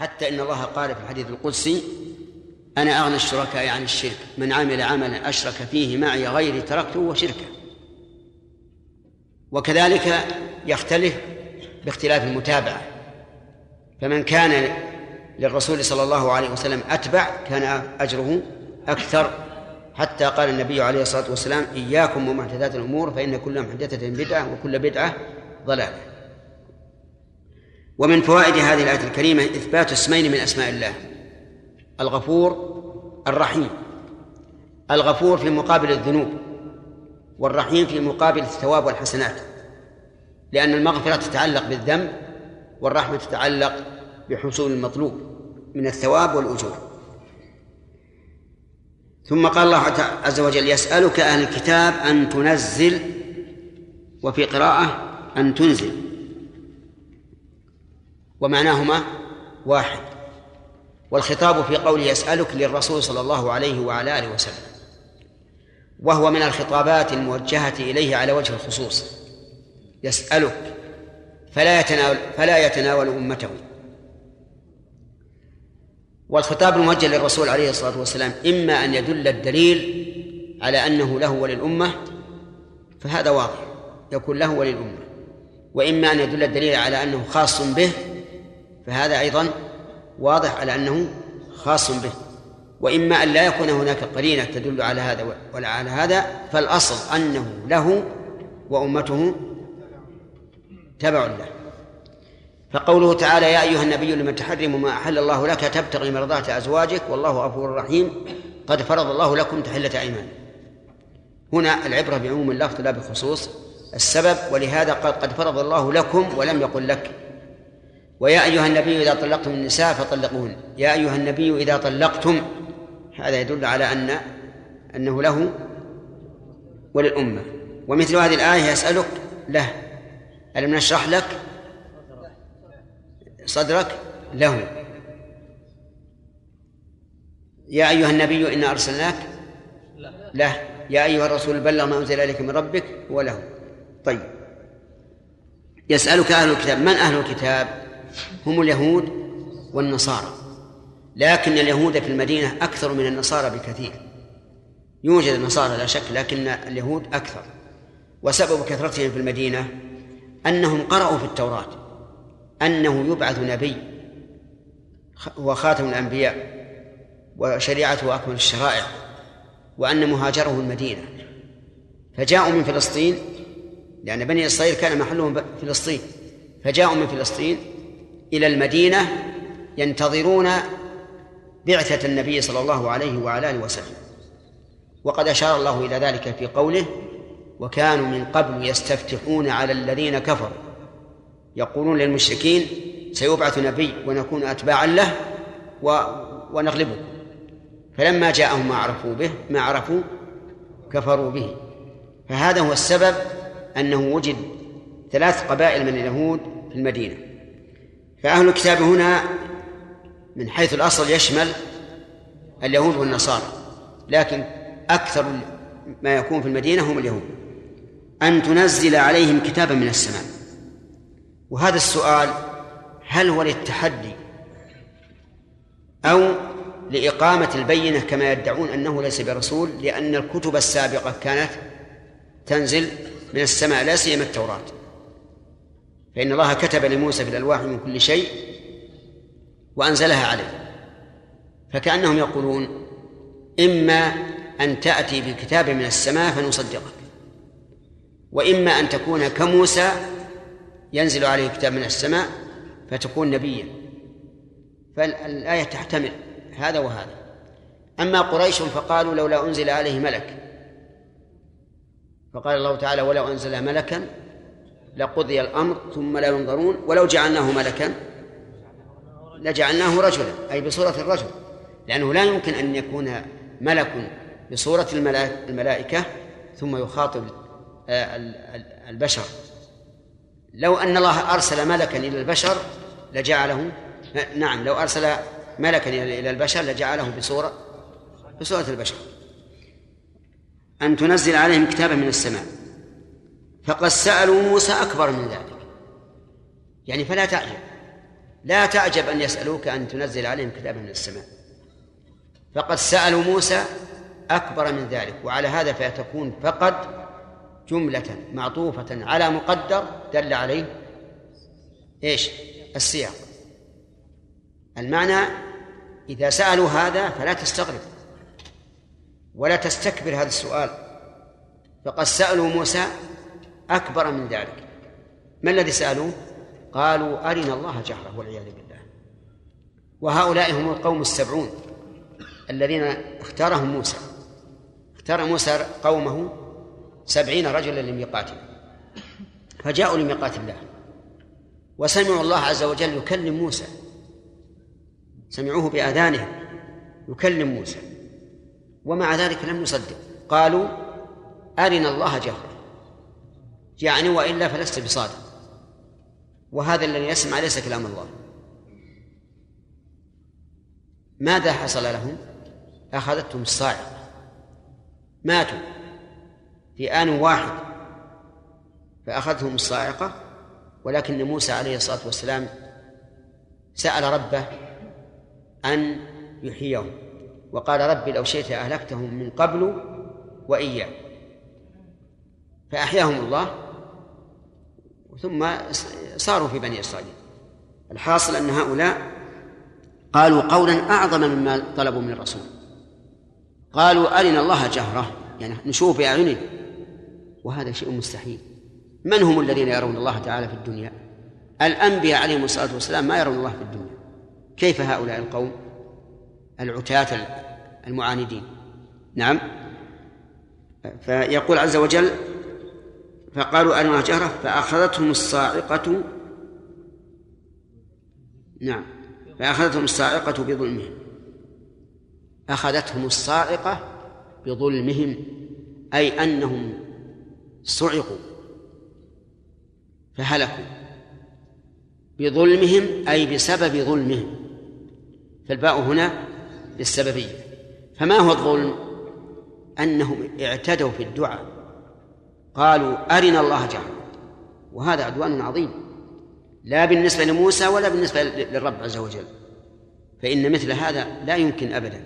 حتى إن الله قال في الحديث القدسي أنا أغنى الشركاء عن الشرك من عمل عملا أشرك فيه معي غيري تركته وشركه وكذلك يختلف باختلاف المتابعة. فمن كان للرسول صلى الله عليه وسلم أتبع كان أجره أكثر. حتى قال النبي عليه الصلاة والسلام إياكم ومحدثات الأمور فإن كل محدثة بدعة وكل بدعة ضلالة. ومن فوائد هذه الآية الكريمة إثبات اسمين من أسماء الله. الغفور الرحيم. الغفور في مقابل الذنوب والرحيم في مقابل الثواب والحسنات. لأن المغفرة تتعلق بالذنب والرحمة تتعلق بحصول المطلوب من الثواب والأجور. ثم قال الله عز وجل يسألك أهل الكتاب أن تنزل وفي قراءة أن تنزل. ومعناهما واحد والخطاب في قوله يسألك للرسول صلى الله عليه وعلى آله وسلم وهو من الخطابات الموجهة إليه على وجه الخصوص يسألك فلا يتناول فلا يتناول أمته. والخطاب الموجه للرسول عليه الصلاة والسلام إما أن يدل الدليل على أنه له وللأمة فهذا واضح يكون له وللأمة وإما أن يدل الدليل على أنه خاص به فهذا أيضا واضح على أنه خاص به. وإما أن لا يكون هناك قرينة تدل على هذا ولا على هذا فالأصل أنه له وأمته تبع له. فقوله تعالى يا أيها النبي لمن تحرم ما أحل الله لك تبتغي مرضات أزواجك والله غفور رحيم. قد فرض الله لكم تحلة أيمان. هنا العبرة بعموم اللفظ لا بخصوص السبب ولهذا قال قد فرض الله لكم ولم يقل لك. ويا أيها النبي إذا طلقتم النساء فطلقوهن. يا أيها النبي إذا طلقتم. هذا يدل على أن أنه له وللأمة. ومثل هذه الآية يسألك له. ألم نشرح لك صدرك له. يا أيها النبي إنا أرسلناك له. يا أيها الرسول بلغ ما أنزل إليك من ربك وله طيب. يسألك أهل الكتاب. من أهل الكتاب؟ هم اليهود والنصارى. لكن اليهود في المدينة أكثر من النصارى بكثير. يوجد النصارى لا شك لكن اليهود أكثر. وسبب كثرتهم في المدينة أنهم قرأوا في التوراة أنه يبعث نبي هو خاتم الأنبياء وشريعته أكمل الشرائع وأن مهاجره المدينة. فجاءوا من فلسطين لأن بني إسرائيل كان محلهم فلسطين. فجاءوا من فلسطين إلى المدينة ينتظرون بعثة النبي صلى الله عليه وعلى آله وسلم. وقد أشار الله إلى ذلك في قوله وكانوا من قبل يستفتحون على الذين كفروا يقولون للمشركين سيبعث نبي ونكون أتباعا له و... ونغلبه. فلما جاءهم ما عرفوا به ما عرفوا كفروا به. فهذا هو السبب أنه وجد ثلاث قبائل من اليهود في المدينة. فأهل الكتاب هنا من حيث الأصل يشمل اليهود والنصارى لكن أكثر ما يكون في المدينة هم اليهود. أن تنزل عليهم كتابا من السماء. وهذا السؤال هل هو للتحدي أو لإقامة البينة كما يدعون أنه ليس برسول لأن الكتب السابقة كانت تنزل من السماء لا سيما التوراة. فإن الله كتب لموسى في الألواح من كل شيء وأنزلها عليه. فكأنهم يقولون إما أن تأتي بكتاب من السماء فنصدقك وإما أن تكون كموسى ينزل عليه كتاب من السماء فتكون نبيا. فالآية تحتمل هذا وهذا. أما قريش فقالوا لولا أنزل عليه ملك. فقال الله تعالى ولو أنزل ملكا لقضي الأمر ثم لا ينظرون ولو جعلناه ملكا لجعلناه رجلا أي بصورة الرجل. لأنه لا يمكن أن يكون ملك بصورة الملائكة ثم يخاطب آه، البشر. لو أن الله أرسل ملكا إلى البشر لجعله نعم لو أرسل ملكا إلى البشر لجعله بصورة بصورة البشر. أن تنزل عليهم كتابا من السماء. فقد سألوا موسى أكبر من ذلك. يعني فلا تعجب. لا تعجب أن يسألوك أن تنزل عليهم كتابا من السماء. فقد سألوا موسى أكبر من ذلك وعلى هذا فتكون فقد جملة معطوفة على مقدر دل عليه إيش؟ السياق. المعنى إذا سألوا هذا فلا تستغرب ولا تستكبر هذا السؤال. فقد سألوا موسى أكبر من ذلك. ما الذي سألوه؟ قالوا أرنا الله جهرة والعياذ بالله. وهؤلاء هم القوم السبعون الذين اختارهم موسى. اختار موسى قومه سبعين رجلا لميقاته فجاءوا لميقات الله. وسمعوا الله عز وجل يكلم موسى. سمعوه بآذانهم يكلم موسى. ومع ذلك لم يصدق. قالوا أرنا الله جهرا يعني وإلا فلست بصادق. وهذا الذي يسمع ليس كلام الله. ماذا حصل لهم؟ أخذتهم الصاعقة. ماتوا في آن واحد. فأخذتهم الصاعقة ولكن موسى عليه الصلاة والسلام سأل ربه أن يحييهم. وقال ربي لو شئت أهلكتهم من قبل وإياه فأحياهم الله ثم صاروا في بني إسرائيل. الحاصل أن هؤلاء قالوا قولا أعظم مما طلبوا من الرسول. قالوا أرنا الله جهرة يعني نشوف بأعيننا وهذا شيء مستحيل. من هم الذين يرون الله تعالى في الدنيا؟ الأنبياء عليهم الصلاة والسلام ما يرون الله في الدنيا. كيف هؤلاء القوم؟ العتاة المعاندين. نعم. فيقول عز وجل فقالوا أرنا جهرة فأخذتهم الصاعقة نعم فأخذتهم الصاعقة بظلمهم. أخذتهم الصاعقة بظلمهم أي أنهم صعقوا فهلكوا. بظلمهم أي بسبب ظلمهم. فالباء هنا للسببية. فما هو الظلم؟ أنهم اعتدوا في الدعاء. قالوا أرنا الله جهرا. وهذا عدوان عظيم. لا بالنسبة لموسى ولا بالنسبة للرب عز وجل. فإن مثل هذا لا يمكن أبدا.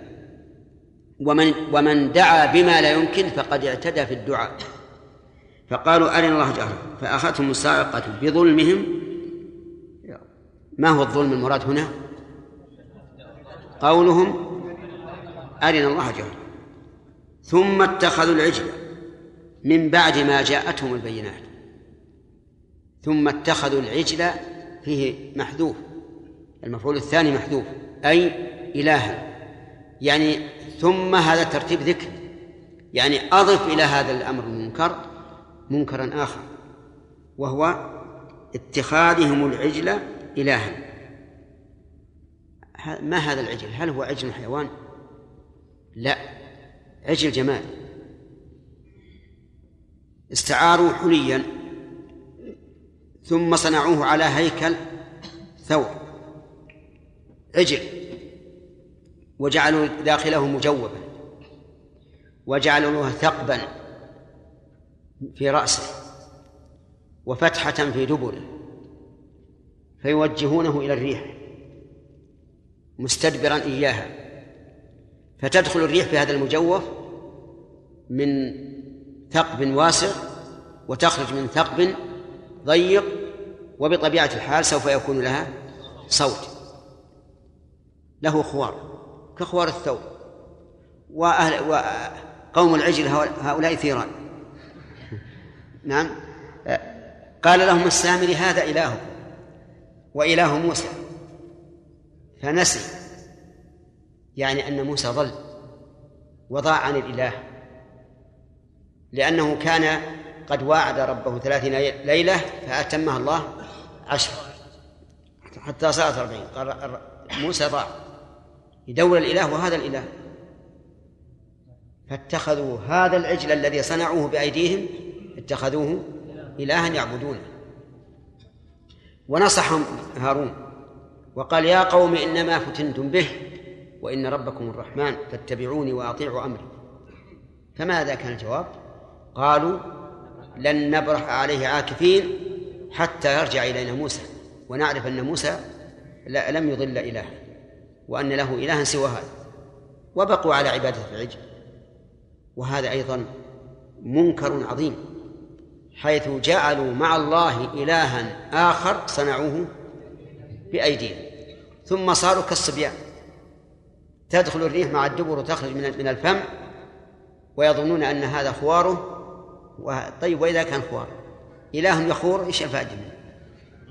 ومن ومن دعا بما لا يمكن فقد اعتدى في الدعاء. فقالوا أرنا الله جهرا. فأخذتهم الصاعقة بظلمهم. ما هو الظلم المراد هنا؟ قولهم أرنا الله جهرا. ثم اتخذوا العجل. من بعد ما جاءتهم البينات ثم اتخذوا العجل فيه محذوف المفعول الثاني محذوف أي إلها يعني ثم هذا ترتيب ذكر يعني أضف إلى هذا الأمر المنكر منكرا آخر وهو اتخاذهم العجل إلها. ما هذا العجل؟ هل هو عجل حيوان؟ لا عجل جمال استعاروا حليا ثم صنعوه على هيكل ثور عجل. وجعلوا داخله مجوبا. وجعلوا له ثقبا في رأسه وفتحة في دبره فيوجهونه إلى الريح مستدبرا إياها. فتدخل الريح في هذا المجوف من ثقب واسع وتخرج من ثقب ضيق وبطبيعة الحال سوف يكون لها صوت. له خوار كخوار الثور وأهل وقوم العجل هؤلاء ثيران. نعم. قال لهم السامري هذا إله وإله موسى. فنسي يعني أن موسى ضل وضاع عن الإله. لأنه كان قد واعد ربه ثلاثين ليلة فأتمها الله عشر حتى صارت أربعين. قال موسى ضاع. يدور الإله وهذا الإله. فاتخذوا هذا العجل الذي صنعوه بأيديهم اتخذوه إلها يعبدونه. ونصحهم هارون وقال يا قوم إنما فتنتم به وإن ربكم الرحمن فاتبعوني وأطيعوا أمري. فماذا كان الجواب؟ قالوا لن نبرح عليه عاكفين حتى يرجع إلينا موسى. ونعرف أن موسى لم يضل إله وأن له إلها سوى هذا. وبقوا على عبادة العجل. وهذا أيضا منكر عظيم حيث جعلوا مع الله إلها آخر صنعوه بأيديهم. ثم صاروا كالصبيان. تدخل الريح مع الدبر وتخرج من الفم ويظنون أن هذا خواره طيب وإذا كان خوار. إله يخور إيش الفائدة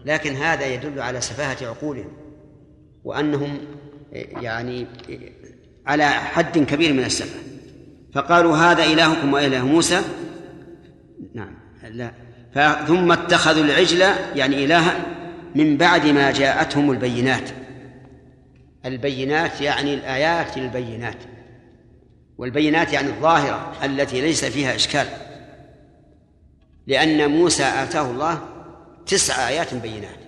لكن هذا يدل على سفاهة عقولهم وأنهم يعني على حد كبير من السفة. فقالوا هذا إلهكم وإله موسى. نعم لا. ثم اتخذوا العجل يعني إلها من بعد ما جاءتهم البينات. البينات يعني الآيات البينات والبينات يعني الظاهرة التي ليس فيها إشكال. لأن موسى آتاه الله تسع آيات بينات.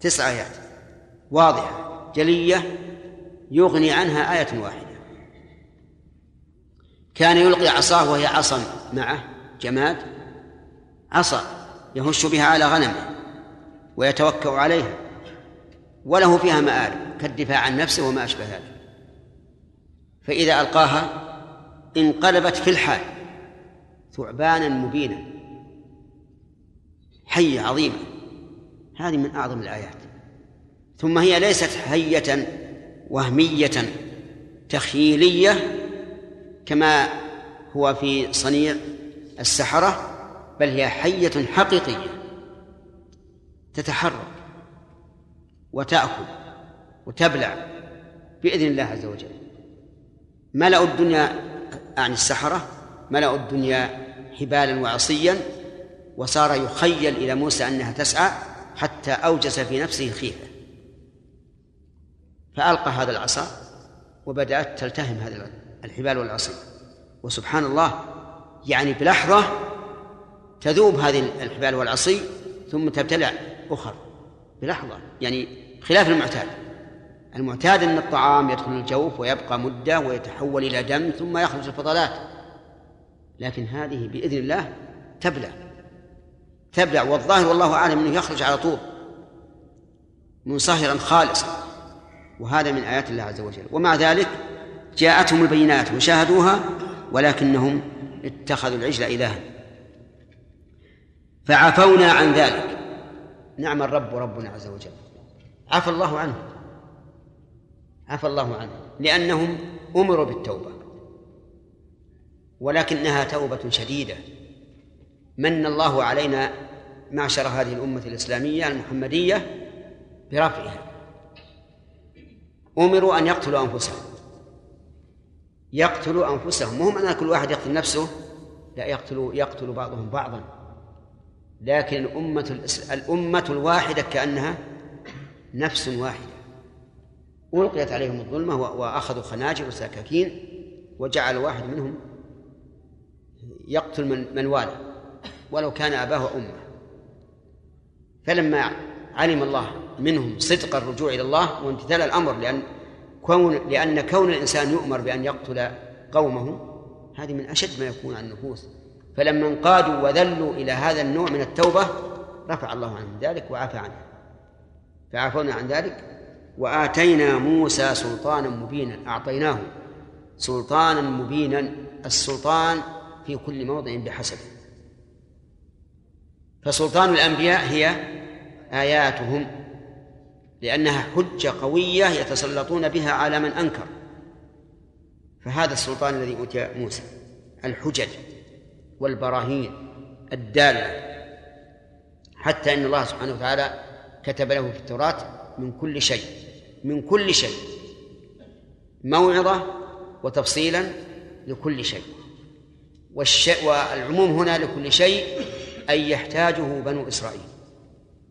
تسع آيات. واضحة. جلية يغني عنها آية واحدة. كان يلقي عصاه وهي عصا معه جماد. عصا يهش بها على غنمه ويتوكأ عليها. وله فيها مآرب كالدفاع عن نفسه وما أشبه ذلك. فإذا ألقاها انقلبت في الحال. ثعبانا مبينا. حية عظيمة. هذه من أعظم الآيات. ثم هي ليست حية وهمية تخييلية كما هو في صنيع السحرة بل هي حية حقيقية. تتحرك وتأكل وتبلع بإذن الله عز وجل. ملأوا الدنيا عن السحرة ملأوا الدنيا حبالا وعصيا وصار يخيل إلى موسى أنها تسعى حتى أوجس في نفسه الخيفة فألقى هذا العصا وبدأت تلتهم هذه الحبال والعصي وسبحان الله يعني بلحظة تذوب هذه الحبال والعصي ثم تبتلع أخر. بلحظة يعني خلاف المعتاد. المعتاد أن الطعام يدخل الجوف ويبقى مدة ويتحول إلى دم ثم يخرج الفضلات. لكن هذه بإذن الله تبلع. تبلع والظاهر والله أعلم أنه يخرج على طول. منصهرا خالصا. وهذا من آيات الله عز وجل. ومع ذلك جاءتهم البينات وشاهدوها ولكنهم اتخذوا العجل إلها. فعفونا عن ذلك. نعم الرب ربنا عز وجل. عفى الله عنه عفى الله عنه لأنهم أمروا بالتوبة. ولكنها توبة شديدة. من الله علينا معشر هذه الأمة الإسلامية المحمدية برفعها. أمروا أن يقتلوا أنفسهم. يقتلوا أنفسهم. مهم أن كل واحد يقتل نفسه. لا يقتل يقتل بعضهم بعضا. لكن الأمة الأمة الواحدة كأنها نفس واحدة. ألقيت عليهم الظلمة وأخذوا خناجر وسكاكين وجعل واحد منهم يقتل من, من والاه ولو كان أباه وأمه فلما علم الله منهم صدق الرجوع إلى الله وامتثال الأمر لأن كون لأن كون الإنسان يؤمر بأن يقتل قومه هذه من أشد ما يكون على النفوس. فلما انقادوا وذلوا إلى هذا النوع من التوبة رفع الله عنهم ذلك وعفى عنه. فعفونا عن ذلك. وآتينا موسى سلطانا مبينا أعطيناه سلطانا مبينا السلطان في كل موضع بحسبه فسلطان الأنبياء هي آياتهم لأنها حجة قوية يتسلطون بها على من أنكر. فهذا السلطان الذي أوتي موسى الحجج والبراهين الدالة حتى إن الله سبحانه وتعالى كتب له في التوراة من كل شيء من كل شيء موعظة وتفصيلا لكل شيء. والشيء والعموم هنا لكل شيء أي يحتاجه بنو إسرائيل.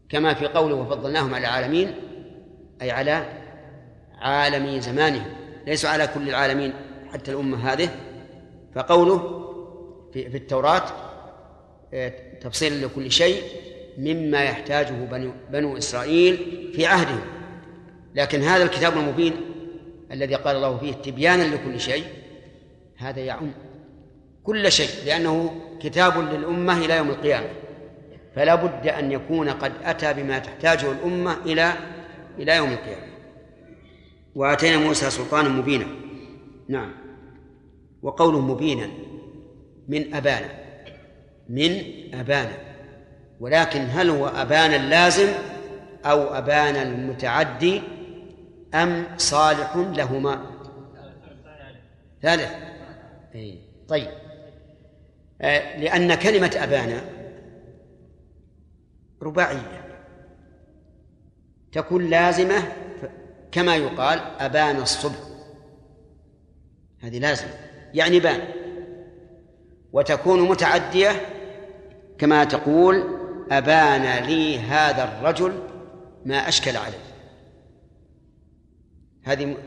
كما في قوله وفضلناهم على العالمين أي على عالمي زمانهم. ليسوا على كل العالمين حتى الأمة هذه. فقوله في, في التوراة آه، تفصيلا لكل شيء مما يحتاجه بنو, بنو إسرائيل في عهدهم. لكن هذا الكتاب المبين الذي قال الله فيه تبيانا لكل شيء هذا يعم كل شيء لأنه كتاب للأمة إلى يوم القيامة. فلا بد أن يكون قد أتى بما تحتاجه الأمة إلى إلى يوم القيامة. وآتينا موسى سلطانا مبينا. نعم. وقوله مبينا من أبانا من أبانا. ولكن هل هو أبانا اللازم أو أبانا المتعدي أم صالح لهما؟ ثالث. أي طيب. لأن كلمة أبانا رباعية. تكون لازمة كما يقال أبان الصبح. هذه لازمة. يعني بان. وتكون متعدية كما تقول أبان لي هذا الرجل ما أشكل عليه. هذه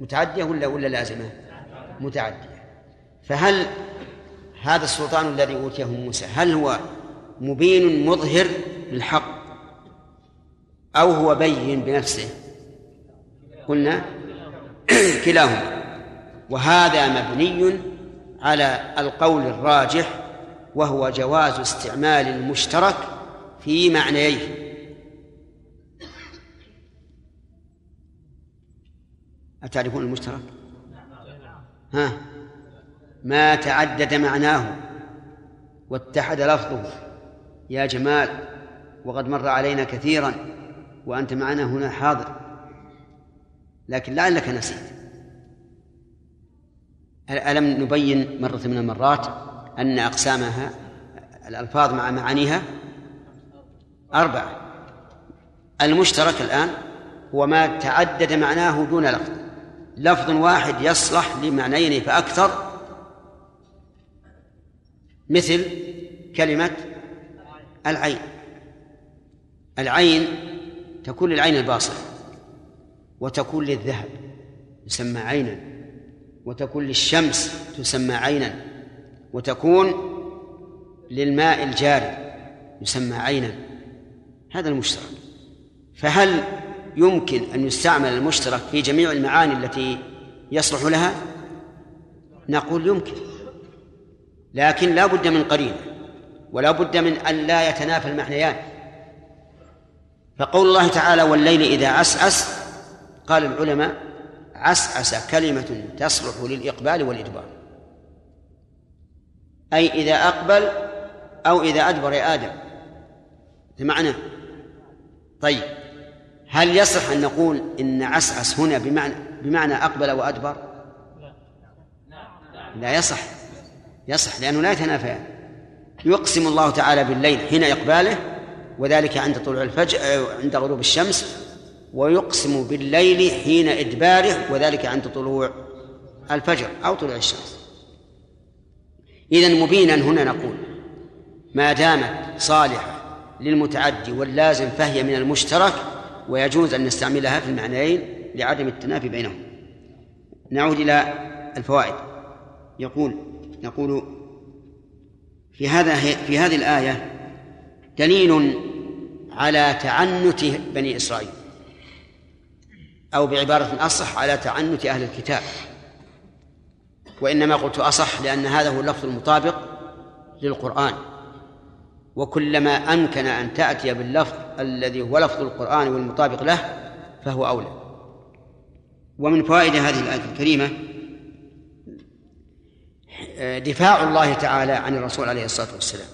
متعدية ولا ولا لازمة؟ متعدية. فهل هذا السلطان الذي أوتيه موسى. هل هو مبين مظهر للحق؟ أو هو بين بنفسه؟ قلنا كلاهما. وهذا مبني على القول الراجح وهو جواز استعمال المشترك في معنييه. أتعرفون المشترك؟ ها؟ ما تعدد معناه واتحد لفظه. يا جمال وقد مر علينا كثيرا وأنت معنا هنا حاضر لكن لعلك نسيت. ألم نبين مرة من المرات أن أقسامها الألفاظ مع معانيها؟ أربعة. المشترك الآن هو ما تعدد معناه دون لفظ. لفظ واحد يصلح لمعنيين فأكثر مثل كلمة العين. العين تكون للعين الباصرة وتكون للذهب يسمى عينا وتكون للشمس تسمى عينا وتكون للماء الجاري يسمى عينا. هذا المشترك. فهل يمكن أن يستعمل المشترك في جميع المعاني التي يصلح لها؟ نقول يمكن. لكن لا بد من قرينة ولا بد من أن لا يتنافى المعنيان. فقول الله تعالى والليل إذا عسعس قال العلماء عسعس كلمة تصلح للإقبال والإدبار. أي إذا أقبل أو إذا أدبر يا آدم. معنى طيب هل يصح أن نقول إن عسعس هنا بمعنى بمعنى أقبل وأدبر؟ لا يصح. يصح لأنه لا يتنافيان يقسم الله تعالى بالليل حين إقباله وذلك عند طلوع الفجر عند غروب الشمس ويقسم بالليل حين إدباره وذلك عند طلوع الفجر أو طلوع الشمس. إذا مبينا هنا نقول ما دامت صالحة للمتعدي واللازم فهي من المشترك ويجوز أن نستعملها في المعنيين لعدم التنافي بينهم. نعود إلى الفوائد. يقول يقول في هذا في هذه الآية دليل على تعنت بني إسرائيل أو بعبارة أصح على تعنت أهل الكتاب وإنما قلت أصح لأن هذا هو اللفظ المطابق للقرآن. وكلما أمكن أن تأتي باللفظ الذي هو لفظ القرآن والمطابق له فهو أولى. ومن فوائد هذه الآية الكريمة دفاع الله تعالى عن الرسول عليه الصلاة والسلام.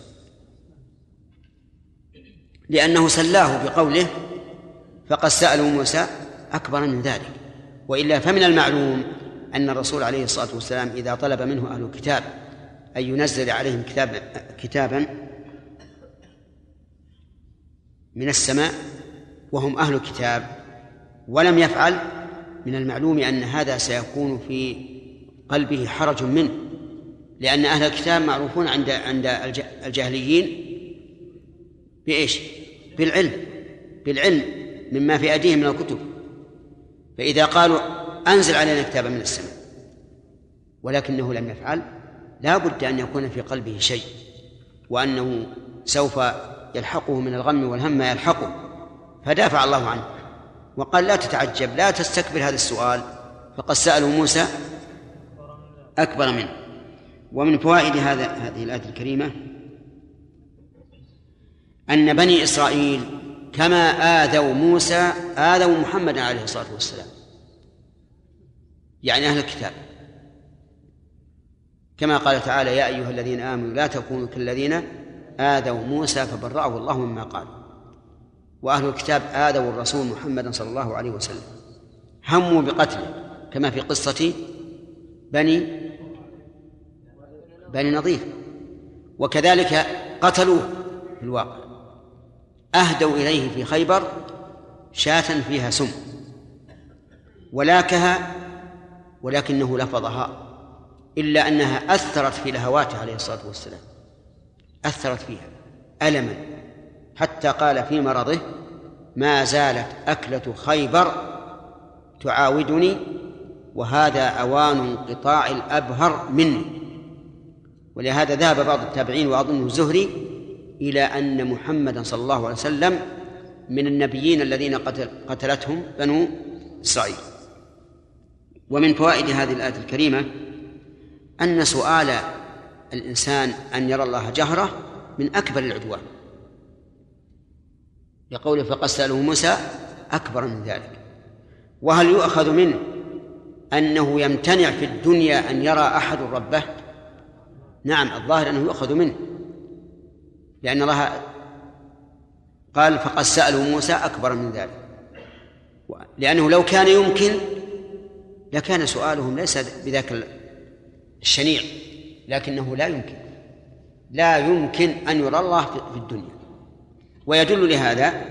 لأنه سلاه بقوله فقد سألوا موسى أكبر من ذلك. وإلا فمن المعلوم أن الرسول عليه الصلاة والسلام إذا طلب منه أهل الكتاب أن ينزل عليهم كتاب كتابا من السماء وهم أهل الكتاب ولم يفعل من المعلوم أن هذا سيكون في قلبه حرج منه. لأن أهل الكتاب معروفون عند عند الجاهليين بإيش؟ بالعلم بالعلم مما في أيديهم من الكتب. فإذا قالوا أنزل علينا كتابا من السماء ولكنه لم يفعل لا بد أن يكون في قلبه شيء وأنه سوف يلحقه من الغم والهم ما يلحقه. فدافع الله عنه وقال لا تتعجب لا تستكبر هذا السؤال. فقد سألوا موسى أكبر منه. ومن فوائد هذا هذه الآية الكريمة أن بني إسرائيل كما آذوا موسى آذوا محمدا عليه الصلاة والسلام. يعني أهل الكتاب. كما قال تعالى يا أيها الذين آمنوا لا تكونوا كالذين آذوا موسى فبرأه الله مما قال وأهل الكتاب آذوا الرسول محمدا صلى الله عليه وسلم. هموا بقتله كما في قصة بني بني نظير وكذلك قتلوه في الواقع. أهدوا إليه في خيبر شاة فيها سم. ولاكها ولكنه لفظها إلا أنها أثرت في لهواته عليه الصلاة والسلام. أثرت فيها ألما. حتى قال في مرضه ما زالت أكلة خيبر تعاودني وهذا أوان انقطاع الأبهر مني. ولهذا ذهب بعض التابعين وأظنه الزهري إلى أن محمدا صلى الله عليه وسلم من النبيين الذين قتل قتلتهم بنو إسرائيل. ومن فوائد هذه الآية الكريمة أن سؤال الإنسان أن يرى الله جهرة من أكبر العدوان. لقوله فقد سأله موسى أكبر من ذلك. وهل يؤخذ منه أنه يمتنع في الدنيا أن يرى أحد ربه؟ نعم الظاهر أنه يؤخذ منه. لأن الله قال فقد سألوا موسى أكبر من ذلك. لأنه لو كان يمكن لكان سؤالهم ليس بذاك الشنيع لكنه لا يمكن. لا يمكن أن يرى الله في الدنيا. ويدل لهذا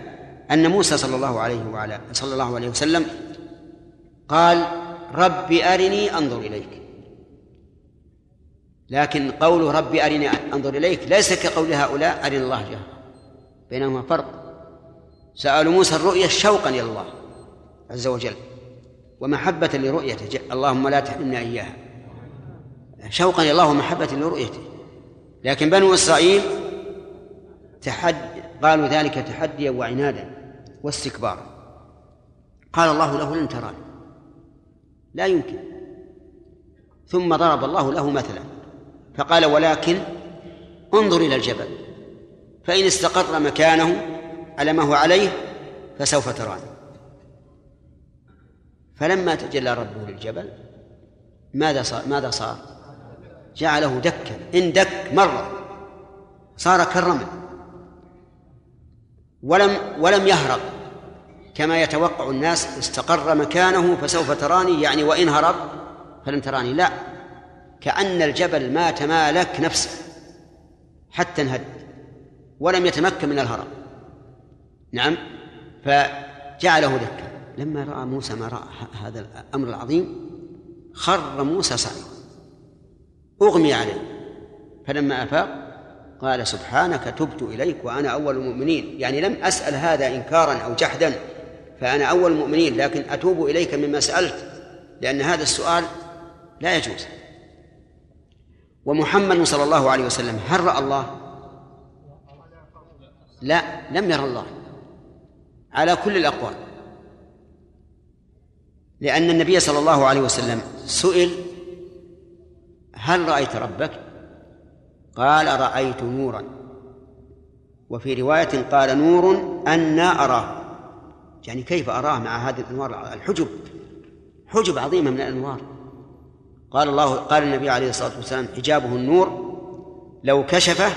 أن موسى صلى الله عليه وعلى صلى الله عليه وسلم قال ربي أرني أنظر إليك. لكن قوله ربي أرني أنظر إليك ليس كقول هؤلاء أرنا الله جهرا. بينهما فرق. سألوا موسى الرؤية شوقا إلى الله عز وجل ومحبة لرؤيته. اللهم لا تحرمنا إياها. شوقا إلى الله ومحبة لرؤيته. لكن بنو إسرائيل تحد قالوا ذلك تحديا وعنادا واستكبارا. قال الله له لن تراني. لا يمكن. ثم ضرب الله له مثلا. فقال ولكن انظر إلى الجبل فإن استقر مكانه على ما هو عليه فسوف تراني. فلما تجلى ربه للجبل ماذا صار؟ ماذا صار؟ جعله دكا إن دك مرة صار كالرمل ولم ولم يهرب. كما يتوقع الناس استقر مكانه فسوف تراني يعني وإن هرب فلن تراني. لا كأن الجبل ما تمالك نفسه حتى انهد ولم يتمكن من الهرب. نعم فجعله دكا. لما رأى موسى ما رأى هذا الأمر العظيم خر موسى صعيدا أغمي عليه. فلما أفاق قال سبحانك تبت إليك وأنا أول المؤمنين. يعني لم أسأل هذا إنكارا أو جحدا فأنا أول المؤمنين لكن أتوب إليك مما سألت لأن هذا السؤال لا يجوز. ومحمد صلى الله عليه وسلم هل رأى الله؟ لا لم يرى الله. على كل الأقوال. لأن النبي صلى الله عليه وسلم سئل هل رأيت ربك؟ قال رأيت نورا. وفي رواية قال نور أنا أراه. يعني كيف أراه مع هذه الأنوار؟ الحجب. حجب عظيمة من الأنوار. قال الله قال النبي عليه الصلاة والسلام حجابه النور لو كشفه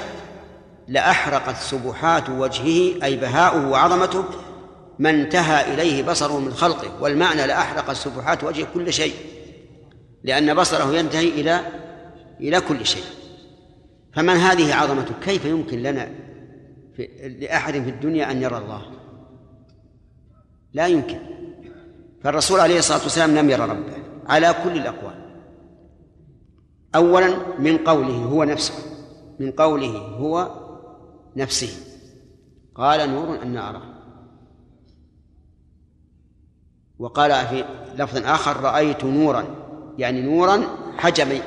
لأحرقت سبحات وجهه أي بهاؤه وعظمته ما انتهى إليه بصره من خلقه والمعنى لأحرقت سبحات وجهه كل شيء لأن بصره ينتهي إلى إلى كل شيء. فمن هذه عظمته؟ كيف يمكن لنا في لأحد في الدنيا أن يرى الله؟ لا يمكن. فالرسول عليه الصلاة والسلام لم يرى ربه على كل الأقوال. أولا من قوله هو نفسه من قوله هو نفسه. قال نور أن أراه وقال في لفظ آخر رأيت نورا يعني نورا حجب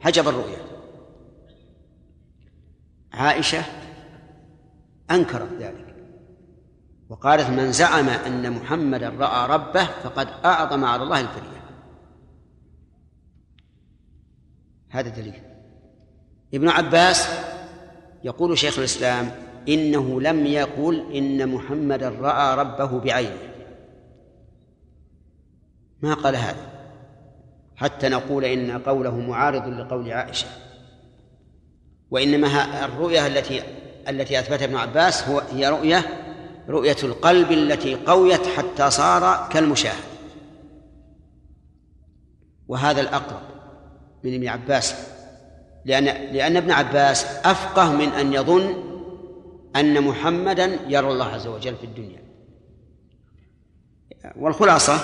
حجب الرؤيا. عائشة أنكرت ذلك وقالت من زعم أن محمدا رأى ربه فقد أعظم على الله الفرية. هذا دليل. ابن عباس يقول شيخ الإسلام إنه لم يقل إن محمدا رأى ربه بعينه. ما قال هذا؟ حتى نقول إن قوله معارض لقول عائشة. وإنما الرؤية التي التي أثبتها ابن عباس هو هي رؤية رؤية القلب التي قويت حتى صار كالمشاهد. وهذا الأقرب. من ابن عباس. لأن لأن ابن عباس أفقه من أن يظن أن محمدا يرى الله عز وجل في الدنيا. والخلاصة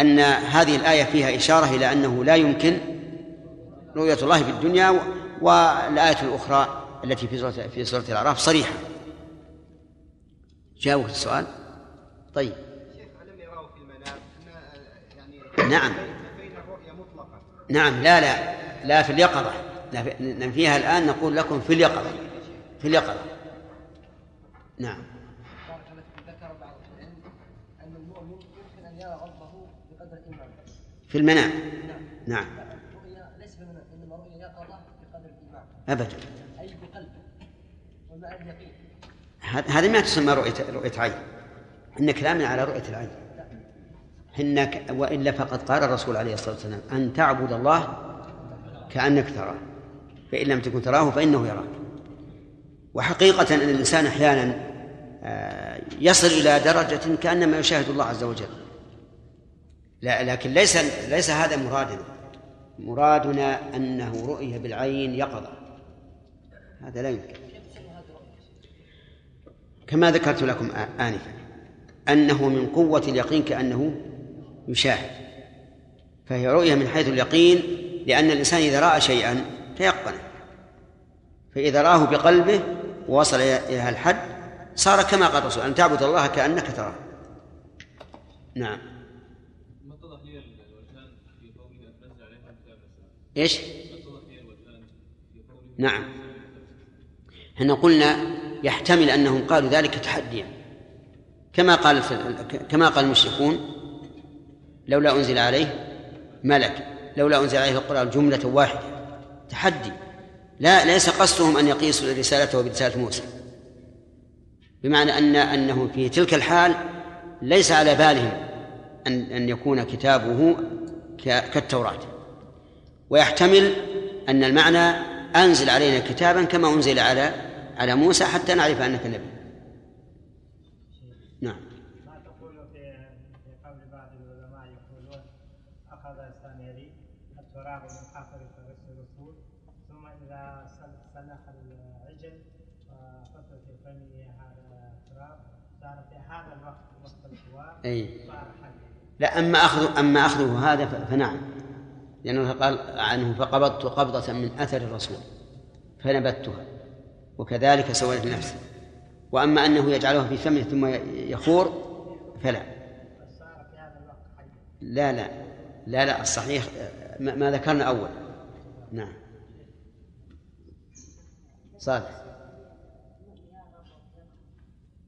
أن هذه الآية فيها إشارة إلى أنه لا يمكن رؤية الله في الدنيا والآية الأخرى التي في سورة في سورة الأعراف صريحة. جاوبت السؤال؟ طيب. شيخ ألم يراه في المنام. يعني نعم. نعم لا لا لا في اليقظة. ننفيها الآن نقول لكم في اليقظة. في اليقظة. نعم. في المنام. نعم. ليس رؤيا يقظة بقدر أي بقلبه ومع اليقين هذه ما تسمى رؤية رؤية عين. إن كلامنا على رؤية العين. إنك وإلا فقد قال الرسول عليه الصلاة والسلام أن تعبد الله كأنك تراه فإن لم تكن تراه فإنه يراك. وحقيقة أن الإنسان أحيانا آه، يصل إلى درجة كأنما يشاهد الله عز وجل. لا لكن ليس ليس هذا مرادنا. مرادنا أنه رؤية بالعين يقظة. هذا لا يمكن. كما ذكرت لكم آنفا أنه من قوة اليقين كأنه يشاهد. فهي رؤية من حيث اليقين لأن الإنسان إذا رأى شيئا تيقنه فإذا رآه بقلبه ووصل إلى الحد صار كما قال الرسول أن تعبد الله كأنك تراه. نعم. إيش؟ نعم. إحنا قلنا يحتمل أنهم قالوا ذلك تحديا. كما قال كما قال المشركون لولا أنزل عليه ملك لولا أنزل عليه القرآن جملة واحدة تحدي. لا ليس قصدهم أن يقيسوا رسالته برسالة موسى. بمعنى أن انهم في تلك الحال ليس على بالهم أن أن يكون كتابه كالتوراة. ويحتمل أن المعنى أنزل علينا كتابا كما أنزل على على موسى حتى نعرف أنك نبي. نعم ما تقول في قول بعض العلماء يقولون اخذ السامري التراب من حفر الرسول ثم اذا سلخ العجل وحط في فمه هذا التراب صار في هذا الوقت أي. لا أما أخذ أما أخذه هذا فنعم. لأنه قال عنه فقبضت قبضة من أثر الرسول فنبتها وكذلك سولت نفسه وأما أنه يجعلها في فمه ثم يخور فلا. لا لا لا لا الصحيح ما ذكرنا أول. نعم. صالح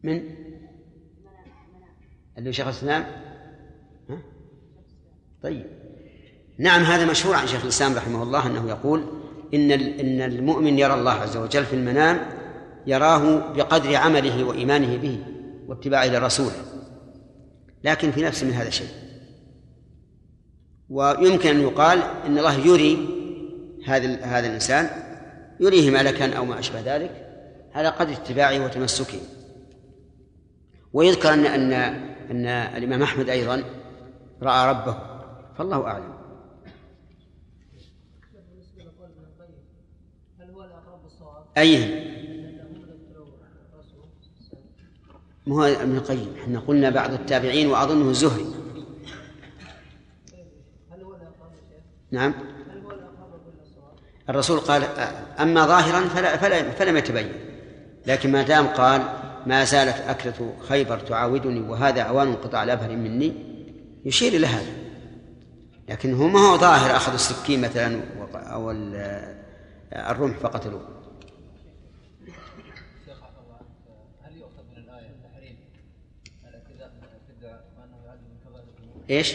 من؟ اللي شيخ الإسلام؟ ها؟ طيب. نعم هذا مشهور عن شيخ الإسلام رحمه الله أنه يقول إن إن المؤمن يرى الله عز وجل في المنام يراه بقدر عمله وإيمانه به واتباعه لرسوله لكن في نفس من هذا الشيء ويمكن أن يقال إن الله يري هذا هذا الإنسان يريه ملكا أو ما أشبه ذلك على قدر اتباعه وتمسكه. ويذكر أن أن أن الإمام أحمد أيضا رأى ربه فالله أعلم. أيهم ما هو ابن القيم؟ إحنا قلنا بعض التابعين وأظنه الزهري نعم. الرسول قال أما ظاهرا فلا فلا فلم يتبين لكن ما دام قال ما زالت أكلة خيبر تعاودني وهذا أوان انقطاع الأبهر مني يشير إلى هذا. لكن هو ما هو ظاهر أخذوا السكين مثلا أو الرمح فقتلوه إيش؟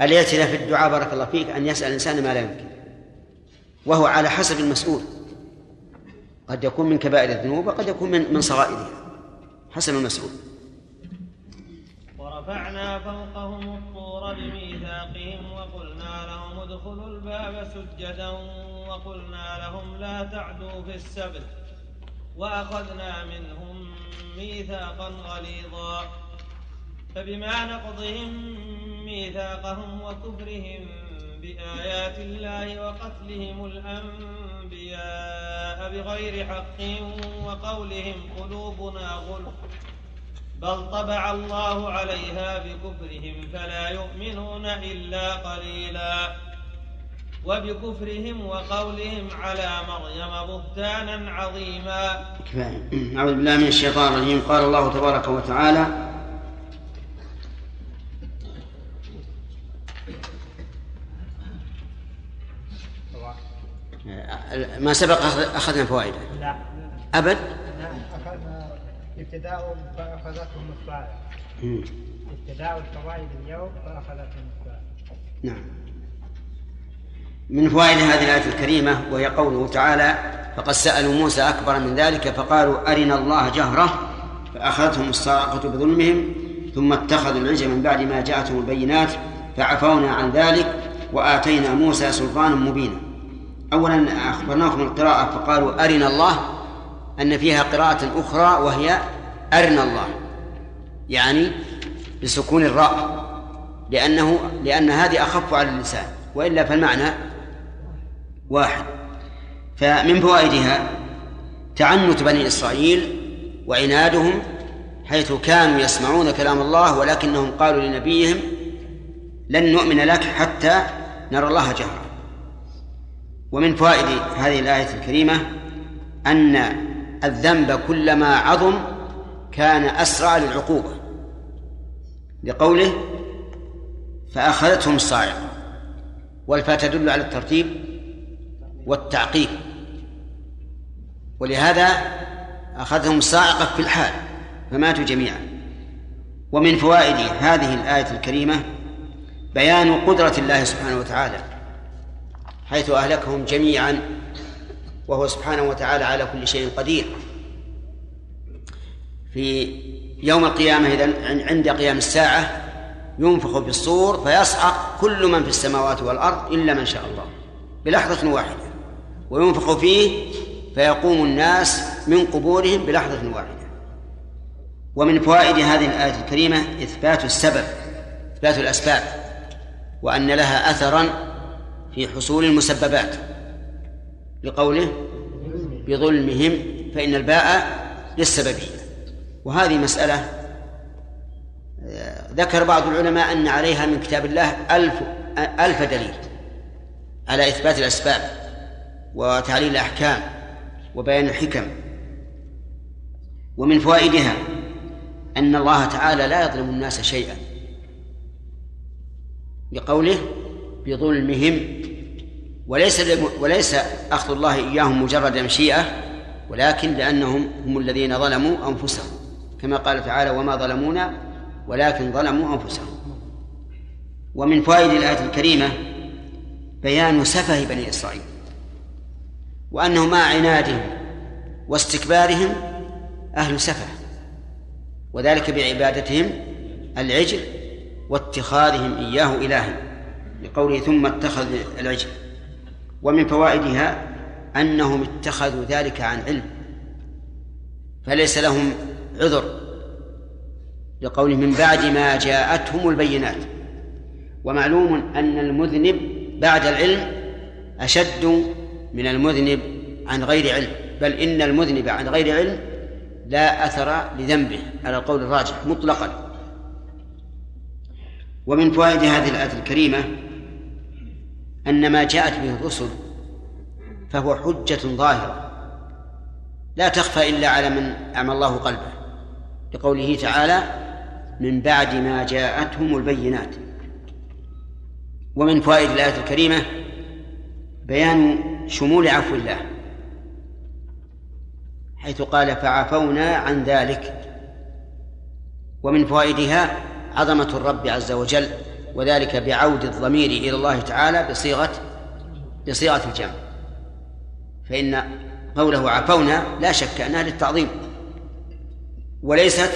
الاعتداء في الدعاء بارك الله فيك أن يسأل الإنسان ما لا يمكن؟ وهو على حسب المسؤول. قد يكون من كبائر الذنوب وقد يكون من من صغائرها. حسب المسؤول ورفعنا فوقهم الطور بميثاقهم وقلنا لهم ادخلوا الباب سجدا وقلنا لهم لا تعدوا في السبت وأخذنا منهم ميثاقا غليظا. فبما نقضهم ميثاقهم وكفرهم بآيات الله وقتلهم الأنبياء بغير حق وقولهم قلوبنا غلف. بل طبع الله عليها بكفرهم فلا يؤمنون إلا قليلا. وبكفرهم وقولهم على مريم بهتانا عظيما. أعوذ بالله من الشيطان الرجيم. قال الله تبارك وتعالى ما سبق أخذنا فوائده. لا. أبد؟ أخذنا ابتداء فأخذتهم الصاعقة ابتداء الفوائد اليوم فأخذتهم الصاعقة نعم. من فوائد هذه الآية الكريمة وهي قوله تعالى فقد سألوا موسى أكبر من ذلك فقالوا أرنا الله جهرة؟ فأخذتهم الصاعقة بظلمهم ثم اتخذوا العجل من بعد ما جاءتهم البينات فعفونا عن ذلك وآتينا موسى سلطانا مبينا. أولا أخبرناكم القراءة فقالوا أرنا الله أن فيها قراءة أخرى وهي أرنا الله يعني بسكون الراء لأنه لأن هذه أخف على اللسان وإلا فالمعنى واحد. فمن فوائدها تعنت بني إسرائيل وعنادهم حيث كانوا يسمعون كلام الله ولكنهم قالوا لنبيهم لن نؤمن لك حتى نرى الله جهرا. ومن فوائد هذه الآية الكريمة أن الذنب كلما عظم كان أسرع للعقوبة. لقوله فأخذتهم الصاعقة والفاء تدل على الترتيب والتعقيب. ولهذا أخذهم الصاعقة في الحال فماتوا جميعا. ومن فوائد هذه الآية الكريمة بيان قدرة الله سبحانه وتعالى حيث أهلكهم جميعا وهو سبحانه وتعالى على كل شيء قدير. في يوم القيامة إذا عند قيام الساعة ينفخ في الصور فيصعق كل من في السماوات والأرض إلا من شاء الله بلحظة واحدة. وينفخ فيه فيقوم الناس من قبورهم بلحظة واحدة. ومن فوائد هذه الآية الكريمة إثبات السبب إثبات الأسباب وأن لها أثرا في حصول المسببات. لقوله بظلمهم فإن الباء للسببية وهذه مسألة آه، ذكر بعض العلماء أن عليها من كتاب الله ألف ألف دليل على إثبات الأسباب وتعليل الأحكام وبيان الحكم. ومن فوائدها أن الله تعالى لا يظلم الناس شيئا. لقوله بظلمهم وليس وليس أخذ الله إياهم مجرد مشيئة ولكن لأنهم هم الذين ظلموا أنفسهم كما قال تعالى وما ظلمونا ولكن ظلموا أنفسهم. ومن فوائد الآية الكريمة بيان سفه بني إسرائيل وأنه مع عنادهم واستكبارهم أهل سفه وذلك بعبادتهم العجل واتخاذهم إياه إلها لقوله ثم اتخذ العجل. ومن فوائدها أنهم اتخذوا ذلك عن علم فليس لهم عذر لقوله من بعد ما جاءتهم البينات. ومعلوم أن المذنب بعد العلم أشد من المذنب عن غير علم بل إن المذنب عن غير علم لا أثر لذنبه على القول الراجح مطلقا. ومن فوائد هذه الآية الكريمة أن ما جاءت به الرسل فهو حجة ظاهرة. لا تخفى إلا على من أعمى الله قلبه. لقوله تعالى من بعد ما جاءتهم البينات ومن فوائد الآية الكريمة بيان شمول عفو الله حيث قال فعفونا عن ذلك ومن فوائدها عظمة الرب عز وجل وذلك بعود الضمير إلى الله تعالى بصيغة بصيغة الجمع. فإن قوله عفونا لا شك أنها للتعظيم. وليست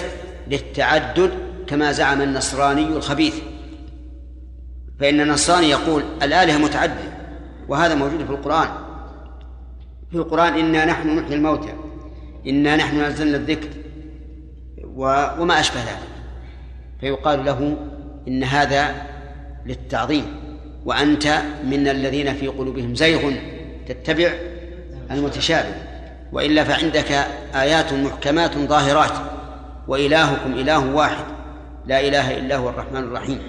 للتعدد كما زعم النصراني الخبيث. فإن النصراني يقول الآلهة متعددة وهذا موجود في القرآن. في القرآن إنا نحن نحيي الموتى إنا نحن نزلنا الذكر وما أشبه ذلك. فيقال له إن هذا للتعظيم وأنت من الذين في قلوبهم زيغ تتبع المتشابه. وإلا فعندك آيات محكمات ظاهرات وإلهكم إله واحد لا إله إلا هو الرحمن الرحيم.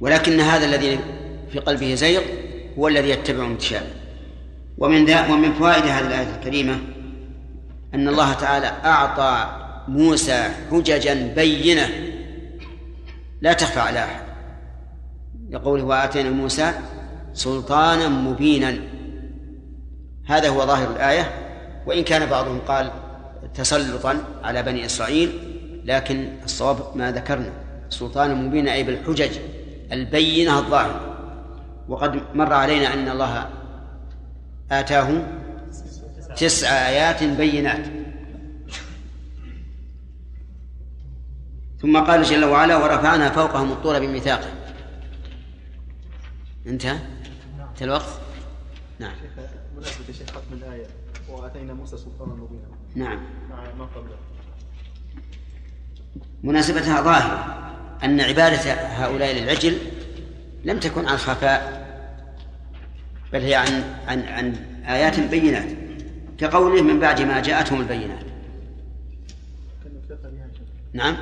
ولكن هذا الذي في قلبه زيغ هو الذي يتبع المتشابه. ومن ومن فوائد هذه الآية الكريمة أن الله تعالى أعطى موسى حججا بينة لا تخفى على أحد. لقوله وآتينا موسى سلطانا مبينا. هذا هو ظاهر الآية. وإن كان بعضهم قال تسلطا على بني إسرائيل لكن الصواب ما ذكرنا. سلطانا مبينا أي بالحجج البينة الظاهرة. وقد مر علينا أن الله آتاه تسع آيات بينات. ثم قال جل وعلا ورفعنا فوقهم الطور بميثاقه. انتهى انتهى الوقت؟ نعم. مناسبة يا شيخ ختم الآية وآتينا موسى سلطانا مبينا. نعم. مع ما قبله. مناسبتها ظاهرة أن عبادة هؤلاء للعجل لم تكن عن خفاء بل هي عن عن عن آيات بينات كقوله من بعد ما جاءتهم البينات. نعم.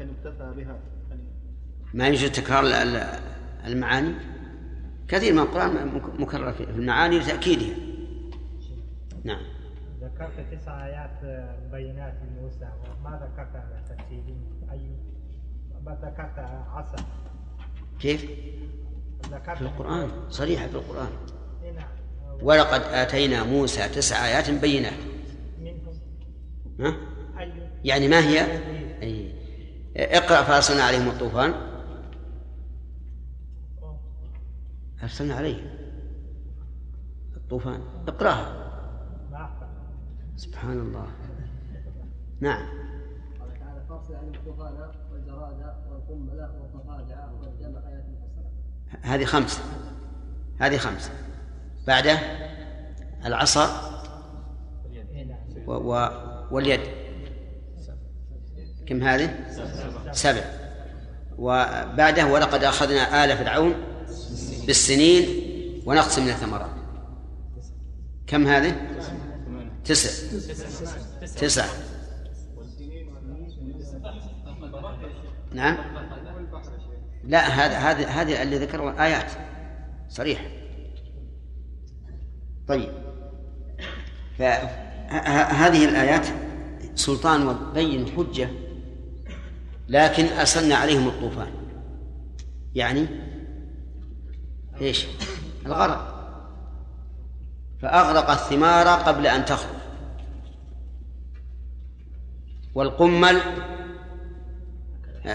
يكتفى بها. يعني ما يوجد تكرار ال- ال- المعاني؟ كثير من القرآن مكرر في المعاني لتأكيدها. نعم. ذكرت تسع آيات بينات لموسى وما ذكرت على تفسيرين أي ما ذكرت عصا. كيف؟ ذكرت في القرآن. صريحة في القرآن. إيه نعم. ولقد آتينا موسى تسع آيات بينات. منهم. ها؟ يعني ما هي؟ أي. اقرأ فأرسلنا عليهم الطوفان. أرسلنا عليهم الطوفان. اقرأها. سبحان الله. نعم. قال تعالى عن الطوفان والجراد ايات مفصله هذه خمسة. هذه خمسة. بعده العصا و و واليد. كم هذه؟ سبع. وبعده ولقد أخذنا آل فرعون بالسنين ونقص من الثمرات كم هذه؟ تسع. تسع. نعم. لا هذا هذا هذه اللي ذكره آيات. صريح. طيب. فهذه الآيات سلطان وبين حجة لكن أرسلنا عليهم الطوفان. يعني إيش؟ الغرق. فأغرق الثمار قبل أن تخرج. والقمل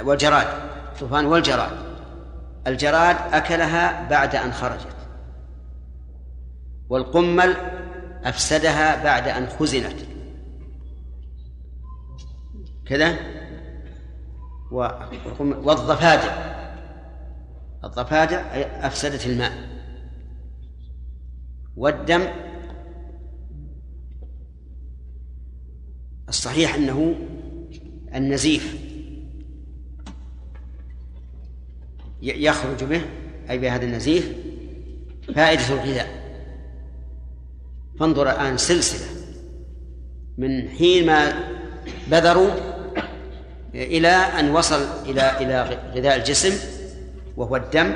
والجراد الطوفان والجراد. الجراد أكلها بعد أن خرجت. والقمل أفسدها بعد أن خزنت. كذا؟ والضفادع الضفادع أفسدت الماء. والدم الصحيح أنه النزيف يخرج به أي بهذا النزيف فائدة الغذاء. فانظر الآن سلسلة من حين ما بذروا إلى أن وصل إلى إلى غذاء الجسم وهو الدم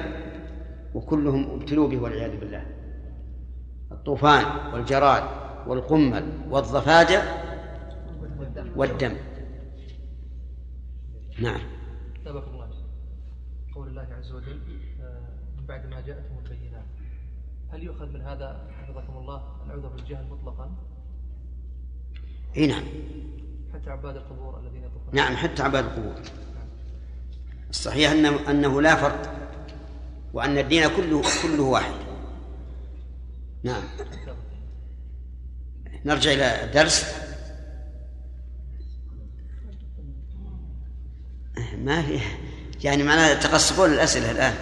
وكلهم ابتلوا به والعياذ بالله. الطوفان والجراد والقمل والضفادع والدم. نعم. سبق الله قول الله عز وجل آه، من بعد ما جاءتهم البينات. هل يؤخذ من هذا حفظكم الله العذر بالجهل مطلقا؟ إي نعم. حتى عباد القبور الذين يطوفون. نعم حتى عباد القبور. الصحيح انه أنه لا فرق وأن الدين كله كله واحد. نعم. نرجع إلى الدرس. ما في يعني معناها تقصفون الأسئلة الآن.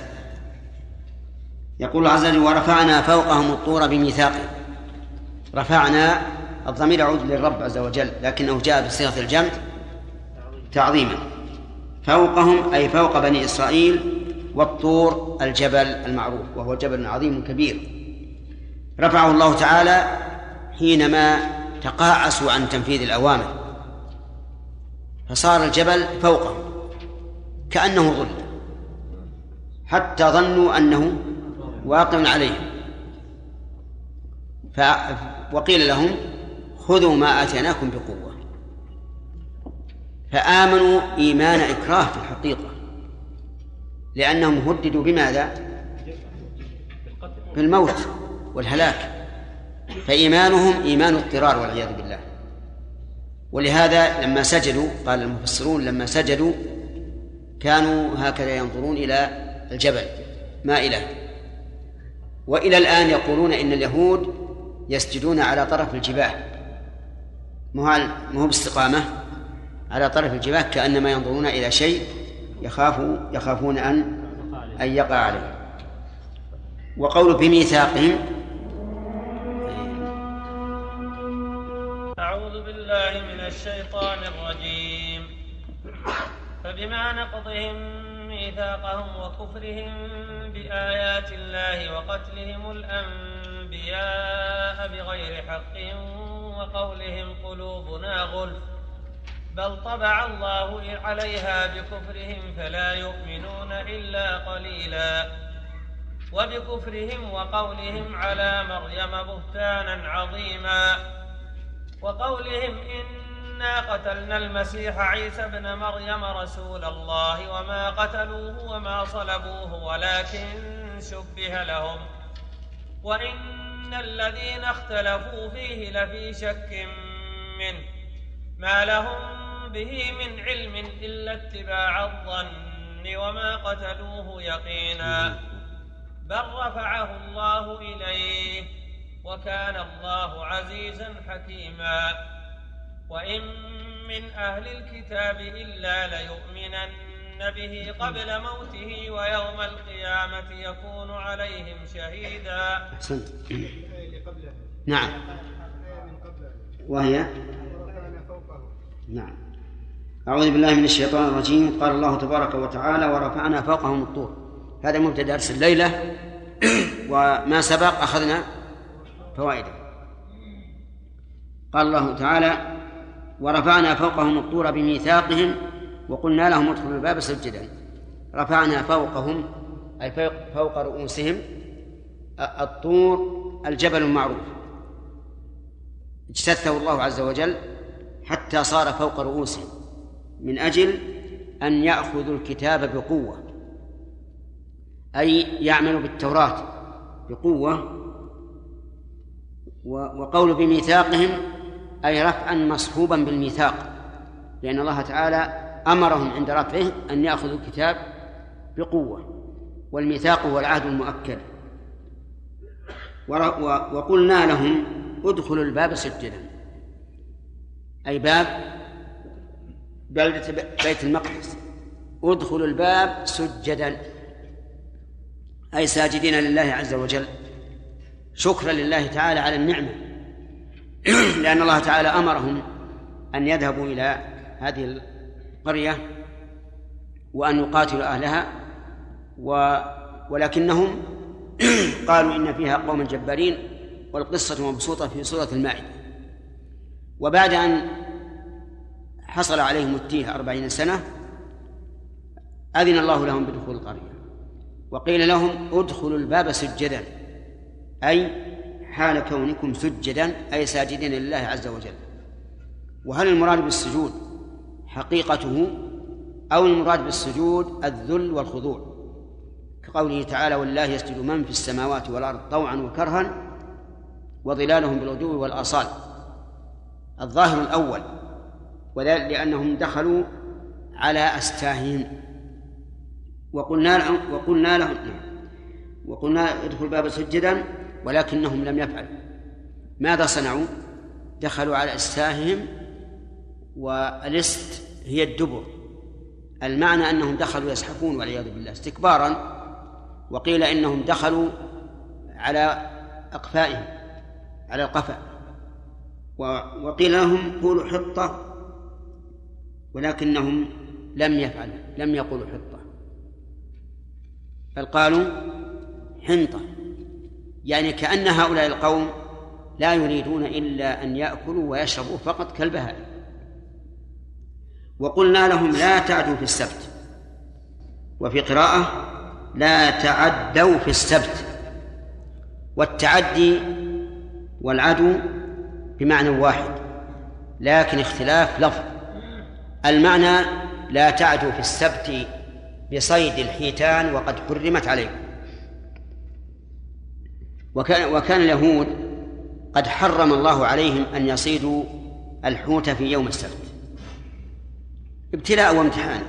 يقول عز وجل ورفعنا فوقهم الطور بميثاقه رفعنا الضمير يعود للرب عز وجل لكنه جاء بصيغة الجمع تعظيما. فوقهم أي فوق بني إسرائيل والطور الجبل المعروف وهو جبل عظيم كبير. رفعه الله تعالى حينما تقاعسوا عن تنفيذ الأوامر. فصار الجبل فوقهم كأنه ظل حتى ظنوا أنه واقع عليهم. وقيل لهم خذوا ما آتيناكم بقوة. فآمنوا إيمان إكراه في الحقيقة. لأنهم هددوا بماذا؟ بالموت والهلاك. فإيمانهم إيمان اضطرار والعياذ بالله. ولهذا لما سجدوا قال المفسرون لما سجدوا كانوا هكذا ينظرون إلى الجبل مائلة وإلى الآن يقولون إن اليهود يسجدون على طرف الجباه مو مو باستقامة. على طرف الجباه كأنما ينظرون إلى شيء يخافوا يخافون أن أن يقع عليه. وقول بميثاقهم أعوذ بالله من الشيطان الرجيم. فبما نقضهم ميثاقهم وكفرهم بآيات الله وقتلهم الأنبياء بغير حق وقولهم قلوبنا غلف بل طبع الله عليها بكفرهم فلا يؤمنون إلا قليلا. وبكفرهم وقولهم على مريم بهتانا عظيما. وقولهم إنا قتلنا المسيح عيسى ابن مريم رسول الله وما قتلوه وما صلبوه ولكن شبه لهم. وإن الذين اختلفوا فيه لفي شك منه ما لهم به من علم إلا اتباع الظن وما قتلوه يقينا بل رفعه الله إليه وكان الله عزيزا حكيما وإن من أهل الكتاب إلا ليؤمنن به قبل موته ويوم القيامة يكون عليهم شهيدا. أحسنت. نعم. وهي؟ نعم. أعوذ بالله من الشيطان الرجيم. قال الله تبارك وتعالى ورفعنا فوقهم الطور. هذا مبتدأ درس الليلة. وما سبق أخذنا فوائده. قال الله تعالى ورفعنا فوقهم الطور بميثاقهم وقلنا لهم ادخلوا الباب سجدا. رفعنا فوقهم أي فوق رؤوسهم الطور الجبل المعروف. اجتثه الله عز وجل حتى صار فوق رؤوسهم من أجل أن يأخذوا الكتاب بقوة. أي يعملوا بالتوراة بقوة وقول بميثاقهم أي رفعا مصحوبا بالميثاق لأن الله تعالى أمرهم عند رفعه أن يأخذوا الكتاب بقوة والميثاق هو العهد المؤكد. وقلنا لهم ادخلوا الباب سجدا. أي باب؟ بلدة بيت المقدس. ادخلوا الباب سجدا. أي ساجدين لله عز وجل. شكرا لله تعالى على النعمة. لأن الله تعالى أمرهم أن يذهبوا إلى هذه القرية وأن يقاتلوا أهلها و ولكنهم قالوا إن فيها قوما جبارين والقصة مبسوطة في سورة المائدة. وبعد أن حصل عليهم التيه أربعين سنة أذن الله لهم بدخول القرية. وقيل لهم ادخلوا الباب سجدا أي حال كونكم سجدا أي ساجدين لله عز وجل. وهل المراد بالسجود؟ حقيقته أو المراد بالسجود الذل والخضوع. كقوله تعالى ولله يسجد من في السماوات والأرض طوعا وكرها وظلالهم بالغدو والآصال. الظاهر الأول وذلك لأنهم دخلوا على أستاههم وقلنا لهم وقلنا لهم وقلنا ادخلوا الباب سجدا ولكنهم لم يفعلوا. ماذا صنعوا؟ دخلوا على أستاههم والإست هي الدبر. المعنى أنهم دخلوا يزحفون والعياذ بالله استكبارا وقيل إنهم دخلوا على أقفائهم على القفا. وقيل لهم قولوا حطة ولكنهم لم يفعلوا لم يقولوا حطة. بل قالوا حنطة يعني كأن هؤلاء القوم لا يريدون إلا أن يأكلوا ويشربوا فقط كالبهائم. وقلنا لهم لا تعدوا في السبت. وفي قراءة لا تعدوا في السبت. والتعدي والعدو بمعنى واحد لكن اختلاف لفظ. المعنى لا تعدوا في السبت بصيد الحيتان وقد حرمت عليكم. وكان وكان اليهود قد حرم الله عليهم أن يصيدوا الحوت في يوم السبت. ابتلاء وامتحان.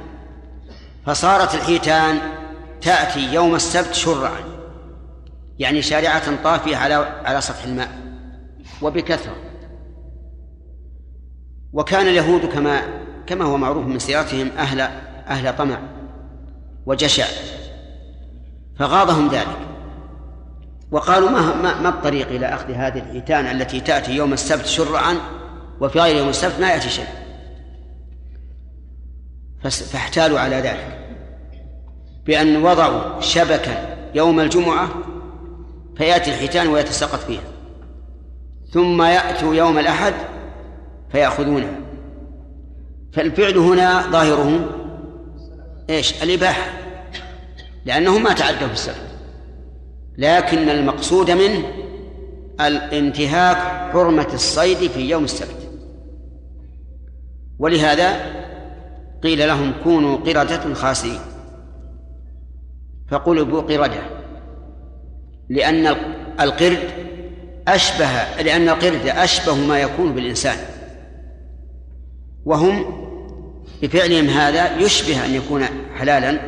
فصارت الحيتان تأتي يوم السبت شرعا يعني شارعة طافية على على سطح الماء وبكثرة. وكان اليهود كما كما هو معروف من سيرتهم أهل أهل طمع وجشع فغاضهم ذلك. وقالوا ما ما, ما الطريق إلى أخذ هذه الحيتان التي تأتي يوم السبت شرعا وفي غير يوم السبت ما يأتي شيء. فاحتالوا على ذلك. بأن وضعوا شبكا يوم الجمعة فيأتي الحيتان ويتساقط فيها. ثم يأتوا يوم الأحد فيأخذونها فالفعل هنا ظاهره إيش؟ الإباحة. لأنهم ما تعدوا في السبت. لكن المقصود منه الانتهاك حرمة الصيد في يوم السبت. ولهذا قيل لهم كونوا قردة خاسئين فقلبوا قردة لأن القرد أشبه لأن القرد أشبه ما يكون بالإنسان. وهم بفعلهم هذا يشبه أن يكون حلالا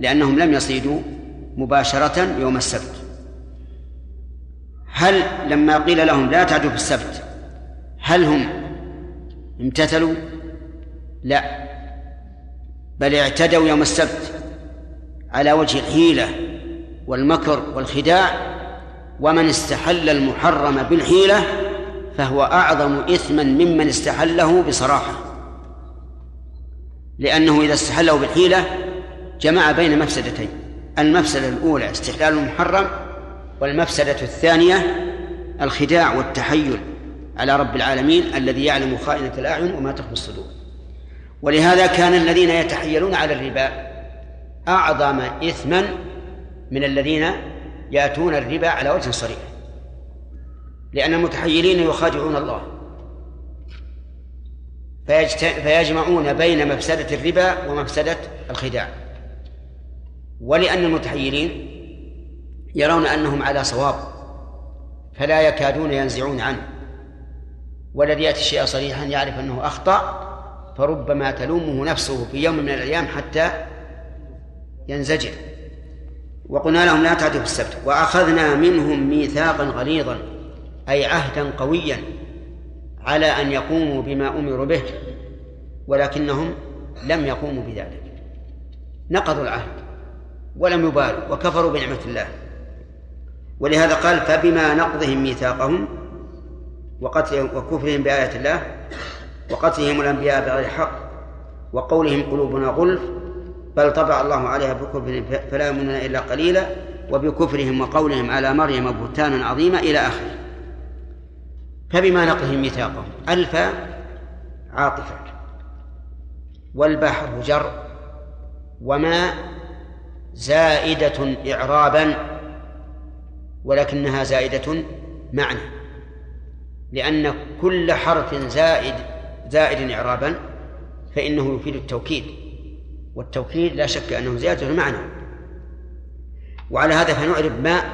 لأنهم لم يصيدوا مباشرة يوم السبت. هل لما قيل لهم لا تعدوا في السبت هل هم امتثلوا؟ لا. بل اعتدوا يوم السبت على وجه الحيلة والمكر والخداع ومن استحل المحرم بالحيلة فهو أعظم إثما ممن استحله بصراحة. لأنه إذا استحله بالحيلة جمع بين مفسدتين المفسدة الأولى استحلال المحرم والمفسدة الثانية الخداع والتحيل على رب العالمين الذي يعلم خائنة الأعين وما تخفي الصدور. ولهذا كان الذين يتحيلون على الربا أعظم إثما من الذين يأتون الربا على وجه صريح. لأن المتحيلين يخادعون الله. فيجمعون بين مفسدة الربا ومفسدة الخداع. ولأن المتحيلين يرون أنهم على صواب فلا يكادون ينزعون عنه. والذي يأتي الشيء صريحا يعرف أنه أخطأ فربما تلومه نفسه في يوم من الأيام حتى ينزجر. وقلنا لهم لا تعدوا في السبت وأخذنا منهم ميثاقا غليظا أي عهدا قويا على أن يقوموا بما أمروا به ولكنهم لم يقوموا بذلك. نقضوا العهد ولم يبالوا وكفروا بنعمة الله. ولهذا قال فبما نقضهم ميثاقهم وقتلهم وكفرهم بآيات الله وقتلهم الأنبياء بغير حق وقولهم قلوبنا غلف بل طبع الله عليها بكفرهم فلا يؤمنون إلا قليلا وبكفرهم وقولهم على مريم بهتانا عظيما إلى آخره. فبما نقضهم ميثاقهم ألف عاطفة والبحر جر وما زائدة إعرابا ولكنها زائدة معنى لأن كل حرف زائد زائد إعرابا فإنه يفيد التوكيد. والتوكيد لا شك أنه زيادة المعنى. وعلى هذا فنعرب ماء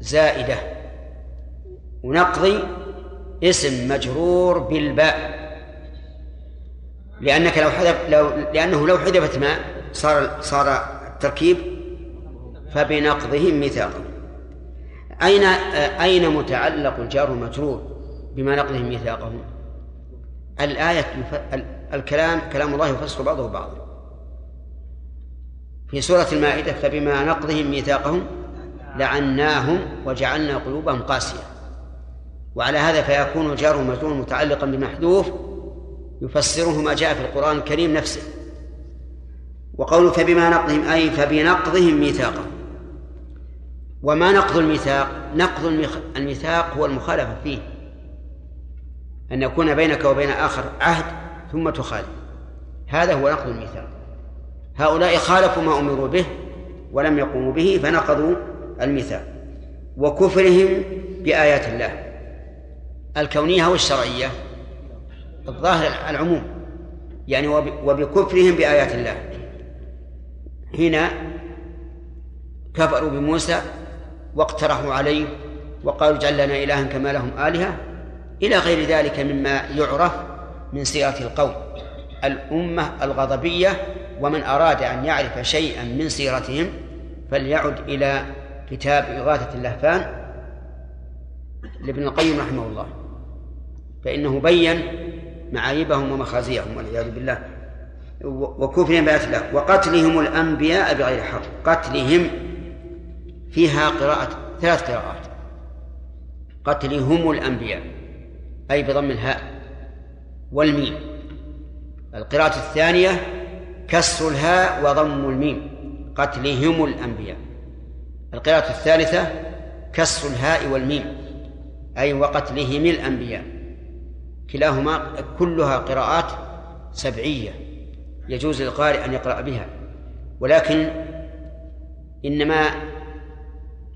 زائدة. ونقضي اسم مجرور بالباء. لأنك لو حذف لو لأنه لو حذفت ماء صار صار التركيب فبنقضهم ميثاقا أين أين متعلق الجار والمجرور بما نقضهم ميثاقهم الآية الكلام كلام الله يفسر بعضه بعضا في سورة المائدة فبما نقضهم ميثاقهم لعناهم وجعلنا قلوبهم قاسية. وعلى هذا فيكون جار ومجرور متعلقا بمحذوف يفسره ما جاء في القرآن الكريم نفسه. وقوله فبما نقضهم أي فبنقضهم ميثاقهم. وما نقض الميثاق؟ نقض الميثاق هو المخالفة فيه. أن يكون بينك وبين آخر عهد ثم تخالف. هذا هو نقض الميثاق. هؤلاء خالفوا ما أمروا به ولم يقوموا به فنقضوا الميثاق. وكفرهم بآيات الله. الكونية والشرعية الظاهر العموم. يعني وب- وبكفرهم بآيات الله. حين كفروا بموسى واقترحوا عليه وقالوا اجعل لنا إلها كما لهم آلهة إلى غير ذلك مما يعرف من سيرة القوم الأمة الغضبية ومن أراد أن يعرف شيئا من سيرتهم فليعد إلى كتاب إغاثة اللهفان لابن القيم رحمه الله. فإنه بين معايبهم ومخازيهم والعياذ بالله. وكفرهم بآيات الله. وقتلهم الأنبياء بغير حق. قتلهم فيها قراءة ثلاث قراءات. قتلهم الأنبياء. أي بضم الهاء والميم. القراءة الثانية كسر الهاء وضم الميم قتلهم الأنبياء. القراءة الثالثة كسر الهاء والميم أي وقتلهم الأنبياء. كلاهما كلها قراءات سبعية يجوز للقارئ أن يقرأ بها. ولكن إنما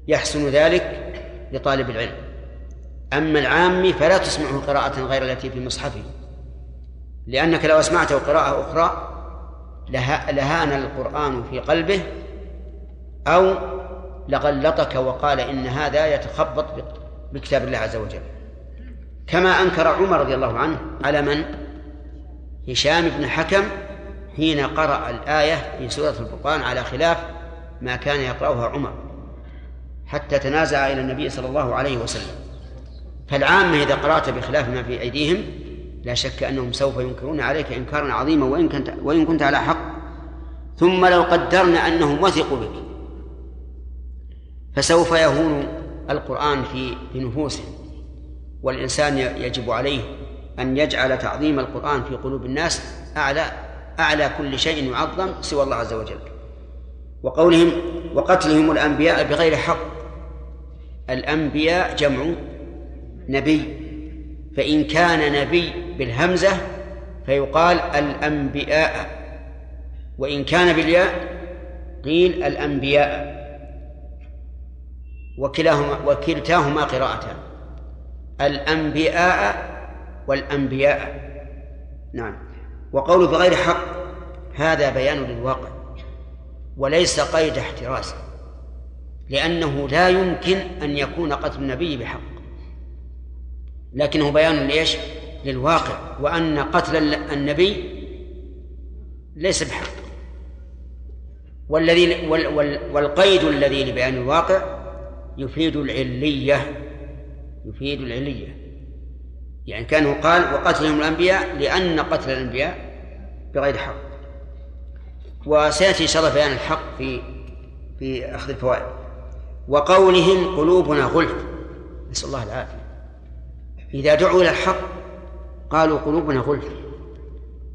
يحسن ذلك لطالب العلم. أما العام فلا تسمعه قراءة غير التي في مصحفه لأنك لو أسمعته قراءة أخرى لها لهان القرآن في قلبه أو لغلطك وقال إن هذا يتخبط بكتاب الله عز وجل كما أنكر عمر رضي الله عنه على من؟ هشام بن حكم حين قرأ الآية في سورة الفرقان على خلاف ما كان يقرأها عمر حتى تنازع إلى النبي صلى الله عليه وسلم فالعامة إذا قرأت بخلاف ما في أيديهم لا شك أنهم سوف ينكرون عليك إنكارا عظيما وإن كنت وإن كنت على حق. ثم لو قدرنا أنهم وثقوا بك فسوف يهون القرآن في في نفوسهم. والإنسان يجب عليه أن يجعل تعظيم القرآن في قلوب الناس أعلى أعلى كل شيء يعظم سوى الله عز وجل. وقولهم وقتلهم الأنبياء بغير حق. الأنبياء جمع نبي فإن كان نبي بالهمزة فيقال الأنبياء وإن كان بالياء قيل الأنبياء. وكلاهما وكلتاهما قراءتان. الأنبياء والأنبياء. نعم. وقول بغير حق هذا بيان للواقع وليس قيد احتراز لأنه لا يمكن أن يكون قتل النبي بحق. لكنه بيان ليش؟ للواقع وأن قتل النبي ليس بحق. والذي وال وال والقيد الذي لبيان الواقع يفيد العلية يفيد العلية. يعني كانه قال وقتلهم الأنبياء لأن قتل الأنبياء بغير حق. وسيأتي إن شاء الله بيان الحق في في أخذ الفوائد. وقولهم قلوبنا غلف. نسأل الله العافية. إذا دعوا إلى الحق قالوا قلوبنا غلف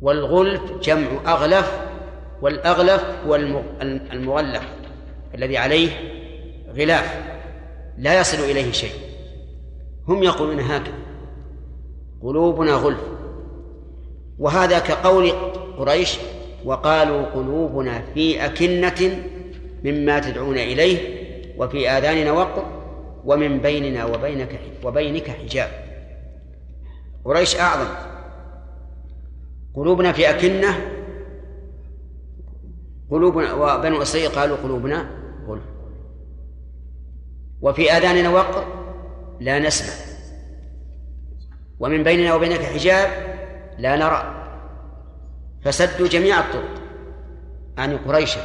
والغلف جمع أغلف والأغلف هو المغلف الذي عليه غلاف لا يصل إليه شيء. هم يقولون هكذا قلوبنا غلف. وهذا كقول قريش وقالوا قلوبنا في أكنة مما تدعون إليه وفي آذاننا وقر ومن بيننا وبينك وبينك حجاب. قريش أعظم. قلوبنا في أكنة. قلوبنا وبنو إسرائيل قالوا قلوبنا غلف. وفي آذاننا وقر لا نسمع. ومن بيننا وبينك حجاب لا نرى. فسدوا جميع الطرق. عن قريش.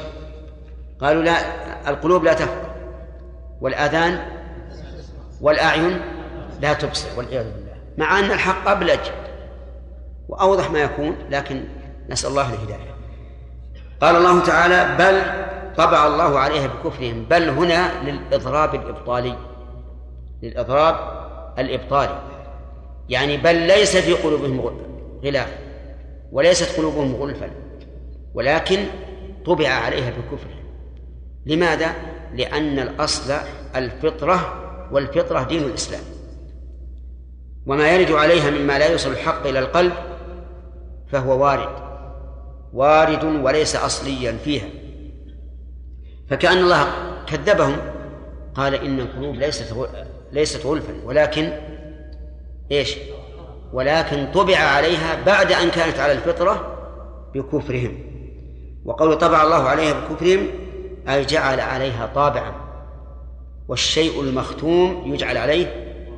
قالوا لا القلوب لا تفقه. والآذان والأعين لا تبصر والعياذ بالله. مع أن الحق أبلج وأوضح ما يكون لكن نسأل الله الهداية. قال الله تعالى بل طبع الله عليها بكفرهم. بل هنا للإضراب الإبطالي. للإضراب الإبطالي. يعني بل ليس في قلوبهم غلاف. وليست قلوبهم غلفا. ولكن طبع عليها بكفر لماذا؟ لأن الأصل الفطرة والفطرة دين الإسلام. وما يرد عليها مما لا يوصل الحق إلى القلب فهو وارد وارد وليس أصليا فيها. فكأن الله كذبهم قال إن القلوب ليست ليست غلفا ولكن إيش؟ ولكن طبع عليها بعد أن كانت على الفطرة بكفرهم. وقول طبع الله عليها بكفرهم أي جعل عليها طابعا والشيء المختوم يجعل عليه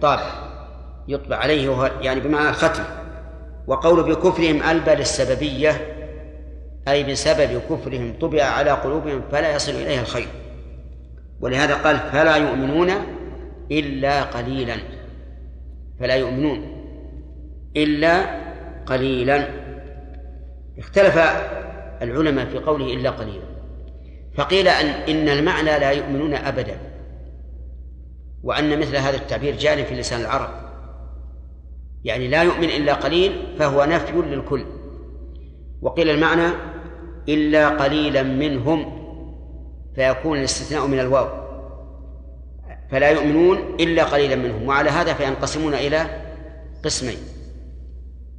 طابع. يطبع عليه يعني بمعنى الختم وقول بكفرهم ألبى للسببية أي بسبب كفرهم طبع على قلوبهم فلا يصل إليها الخير. ولهذا قال فلا يؤمنون إلا قليلا. فلا يؤمنون إلا قليلا. اختلف العلماء في قوله إلا قليلا. فقيل أن إن المعنى لا يؤمنون أبدا. وأن مثل هذا التعبير جاري في لسان العرب. يعني لا يؤمن إلا قليل فهو نفي للكل. وقيل المعنى إلا قليلا منهم فيكون الاستثناء من الواو. فلا يؤمنون إلا قليلا منهم وعلى هذا فينقسمون إلى قسمين.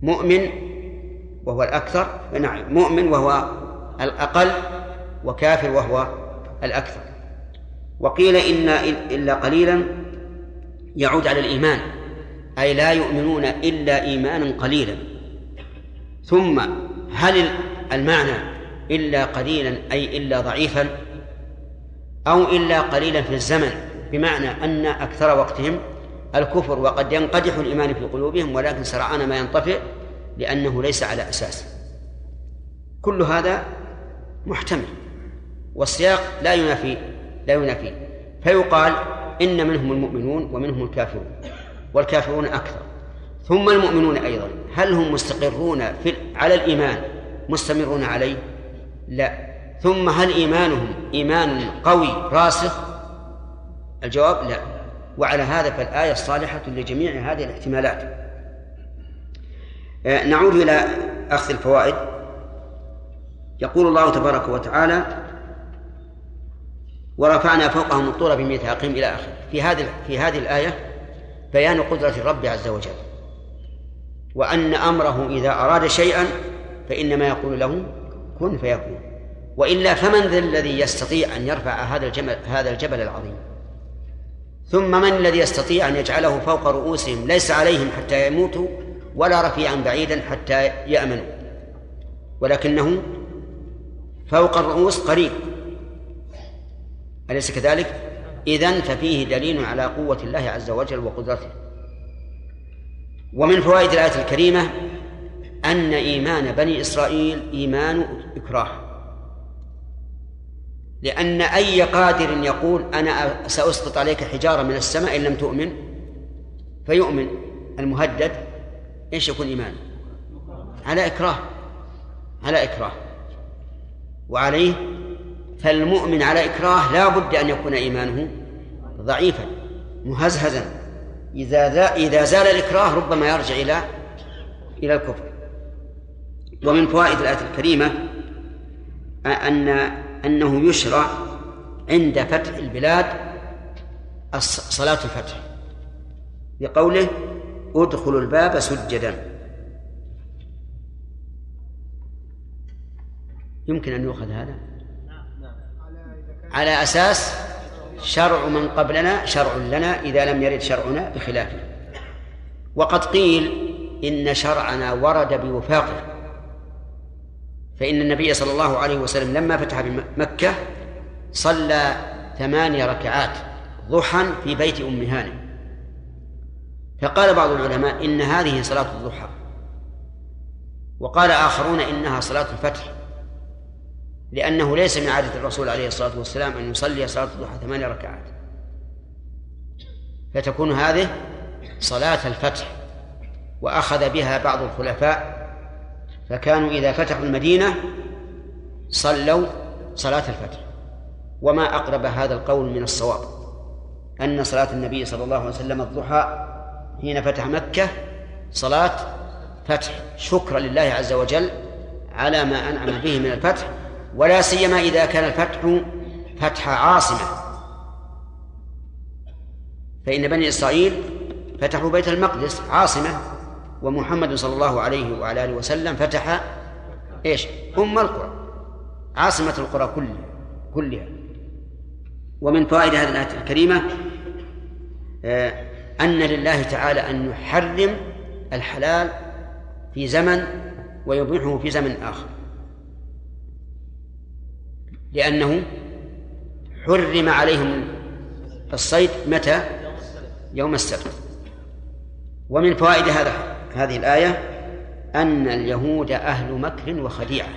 مؤمن وهو الأكثر نعم مؤمن وهو الأقل وكافر وهو الأكثر. وقيل إن إلا قليلا يعود على الإيمان. أي لا يؤمنون إلا إيمانا قليلا. ثم هل المعنى إلا قليلا أي إلا ضعيفا أو إلا قليلا في الزمن؟ بمعنى أن أكثر وقتهم الكفر وقد ينقدح الإيمان في قلوبهم ولكن سرعان ما ينطفئ لأنه ليس على أساس. كل هذا محتمل والسياق لا ينافي لا ينافي. فيقال إن منهم المؤمنون ومنهم الكافرون. والكافرون أكثر. ثم المؤمنون أيضا. هل هم مستقرون في على الإيمان؟ مستمرون عليه؟ لا. ثم هل إيمانهم إيمان قوي راسخ؟ الجواب لا. وعلى هذا فالآية صالحة لجميع هذه الاحتمالات. آه، نعود إلى أخذ الفوائد. يقول الله تبارك وتعالى ورفعنا فوقهم الطور بميثاقهم إلى آخره. في هذه في هذه الآية بيان قدرة الرب عز وجل. وأن أمره إذا أراد شيئا فإنما يقول له كن فيكون. وإلا فمن ذا الذي يستطيع أن يرفع هذا الجبل هذا الجبل العظيم؟ ثم من الذي يستطيع أن يجعله فوق رؤوسهم ليس عليهم حتى يموتوا ولا رفيعا بعيدا حتى يأمنوا. ولكنه فوق الرؤوس قريب. أليس كذلك؟ إذن ففيه دليل على قوة الله عز وجل وقدرته. ومن فوائد الآية الكريمة أن إيمان بني إسرائيل إيمان إكراه. لأن أي قادر يقول أنا سأسقط عليك حجارة من السماء إن لم تؤمن فيؤمن. المهدد إيش يكون إيمانه؟ على إكراه. على إكراه. وعليه فالمؤمن على إكراه لا بد أن يكون إيمانه ضعيفا مهزهزا. إذا إذا زال الإكراه ربما يرجع إلى إلى الكفر. ومن فوائد الآية الكريمة أن أنه يشرع عند فتح البلاد صلاة الفتح بقوله ادخلوا الباب سجدا. يمكن أن يؤخذ هذا؟ على أساس شرع من قبلنا شرع لنا إذا لم يرد شرعنا بخلافه وقد قيل إن شرعنا ورد بوفاقه. فإن النبي صلى الله عليه وسلم لما فتح بمكة صلى ثمانية ركعات ضحى في بيت أم هانئ فقال بعض العلماء إن هذه صلاة الضحى. وقال آخرون إنها صلاة الفتح. لأنه ليس من عادة الرسول عليه الصلاة والسلام أن يصلي صلاة الضحى ثمانية ركعات. فتكون هذه صلاة الفتح وأخذ بها بعض الخلفاء فكانوا إذا فتحوا المدينة صلوا صلاة الفتح. وما أقرب هذا القول من الصواب أن صلاة النبي صلى الله عليه وسلم الضحى حين فتح مكة صلاة فتح. شكرا لله عز وجل على ما أنعم به من الفتح. ولا سيما إذا كان الفتح فتح عاصمة. فإن بني إسرائيل فتحوا بيت المقدس عاصمة ومحمد صلى الله عليه وعلى آله وسلم فتح إيش؟ أم القرى. عاصمة القرى كلها كلها. ومن فوائد هذه الآية الكريمة آه، أن لله تعالى أن يحرم الحلال في زمن ويبيحه في زمن آخر. لأنه حرم عليهم الصيد متى؟ يوم السبت ومن فوائد هذا هذه الآية أن اليهود أهل مكر وخديعة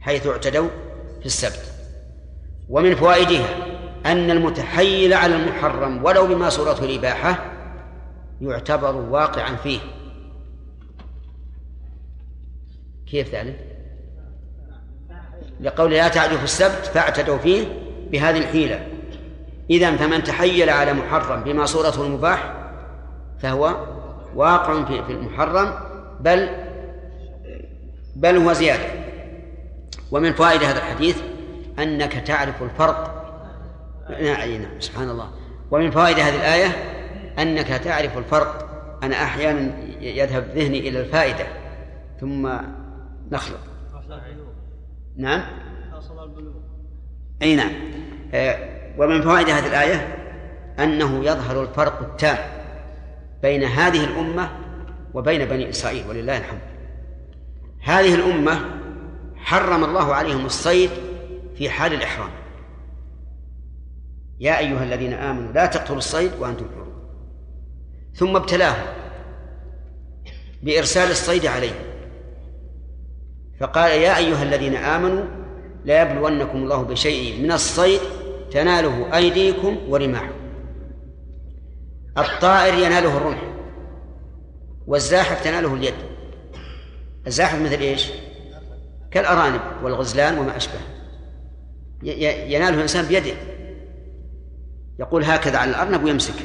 حيث اعتدوا في السبت ومن فوائدها أن المتحيل على المحرم ولو بما صورته الإباحة يعتبر واقعا فيه كيف ذلك؟ لقول لا تعدوا في السبت فاعتدوا فيه بهذه الحيلة. إذا فمن تحيل على محرم بما صورته المباح فهو واقع في المحرم بل بل هو زيادة. ومن فوائد هذا الحديث أنك تعرف الفرق. نعم سبحان الله. ومن فوائد هذه الآية أنك تعرف الفرق. أنا أحيانا يذهب ذهني إلى الفائدة ثم نخلط. نعم؟ أي نعم. آه، ومن فوائد هذه الآية أنه يظهر الفرق التام بين هذه الأمة وبين بني إسرائيل ولله الحمد. هذه الأمة حرم الله عليهم الصيد في حال الإحرام. يا أيها الذين آمنوا لا تقتلوا الصيد وأنتم حرم. ثم ابتلاهم بإرسال الصيد عليهم فقال يا أيها الذين آمنوا لا يبلونكم الله بشيء من الصيد تناله أيديكم ورماحكم. الطائر يناله الرمح والزاحف تناله اليد. الزاحف مثل إيش؟ كالأرانب والغزلان وما أشبه. يناله الإنسان بيده. يقول هكذا على الأرنب ويمسكه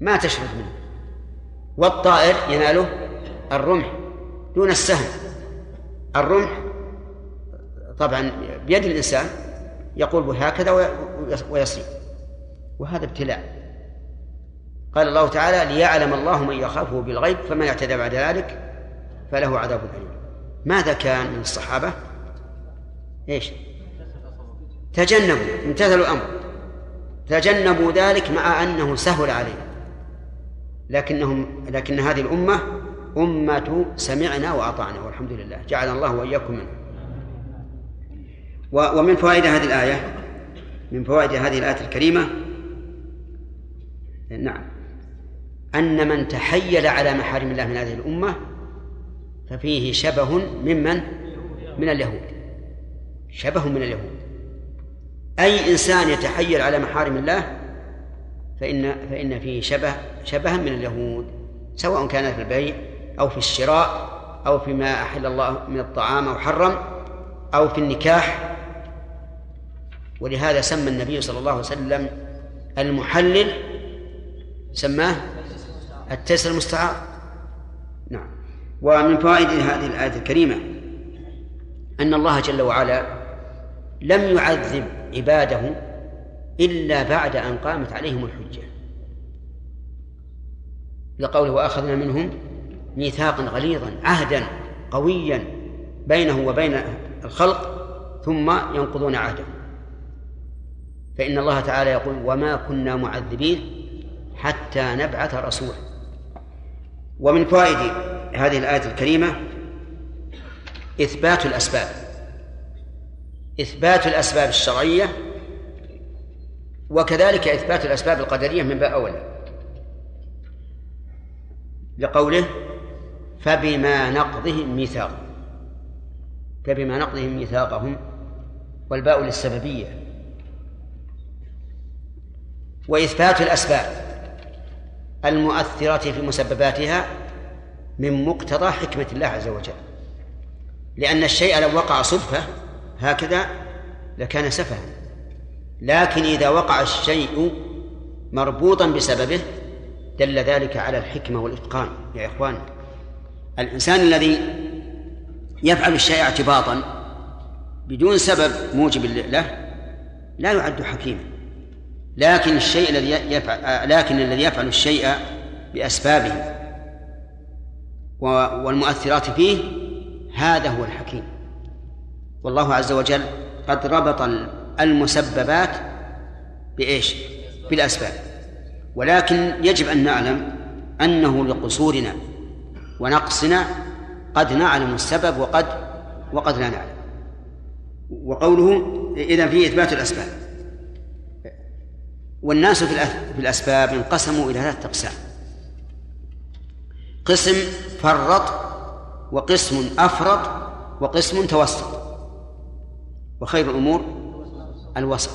ما تشرب منه. والطائر يناله الرمح دون السهم. الرمح طبعا بيد الإنسان يقول هكذا ويصيب وهذا ابتلاء. قال الله تعالى ليعلم الله من يخافه بالغيب فمن اعتدى بعد ذلك فله عذاب أليم. ماذا كان من الصحابة؟ إيش؟ تجنبوا امتثلوا الأمر. تجنبوا ذلك مع أنه سهل عليهم لكنهم لكن هذه الأمة أمة سمعنا وأطعنا والحمد لله. جعل الله وإياكم منه ومن فوائد هذه الآية من فوائد هذه الآية الكريمة نعم أن من تحيل على محارم الله من هذه الأمة ففيه شبه ممن من؟ اليهود. شبه من اليهود. أي إنسان يتحيل على محارم الله فإن فإن فيه شبه شبها من اليهود سواء كان في البيع أو في الشراء أو فيما أحل الله من الطعام أو حرم أو في النكاح. ولهذا سمى النبي صلى الله عليه وسلم المحلل سماه التيسر المستعار. نعم. ومن فوائد هذه الآية الكريمة أن الله جل وعلا لم يعذب عباده إلا بعد أن قامت عليهم الحجة. لقوله وأخذنا منهم ميثاقا غليظا عهدا قويا بينه وبين الخلق ثم ينقضون عهده. فإن الله تعالى يقول وما كنا معذبين حتى نبعث رسولا. ومن فوائد هذه الآية الكريمة إثبات الأسباب. إثبات الأسباب الشرعية وكذلك إثبات الأسباب القدرية من باب أولى لقوله فبما نقضهم ميثاق فبما نقضهم ميثاقهم والباء للسببية. وإثبات الأسباب المؤثرة في مسبباتها من مقتضى حكمة الله عز وجل. لأن الشيء لو وقع صدفة هكذا لكان سفها. لكن إذا وقع الشيء مربوطا بسببه دل ذلك على الحكمة والإتقان. يا إخوان الإنسان الذي يفعل الشيء اعتباطا بدون سبب موجب له لا يعد حكيما. لكن الشيء الذي يفعل لكن الذي يفعل الشيء بأسبابه والمؤثرات فيه هذا هو الحكيم. والله عز وجل قد ربط المسببات بإيش؟ بالأسباب. ولكن يجب أن نعلم أنه لقصورنا. ونقصنا قد نعلم السبب وقد وقد لا نعلم. وقوله إذا في إثبات الأسباب. والناس في الأسباب انقسموا إلى ثلاثة أقسام. قسم فرط وقسم أفرط وقسم توسط. وخير الأمور الوسط.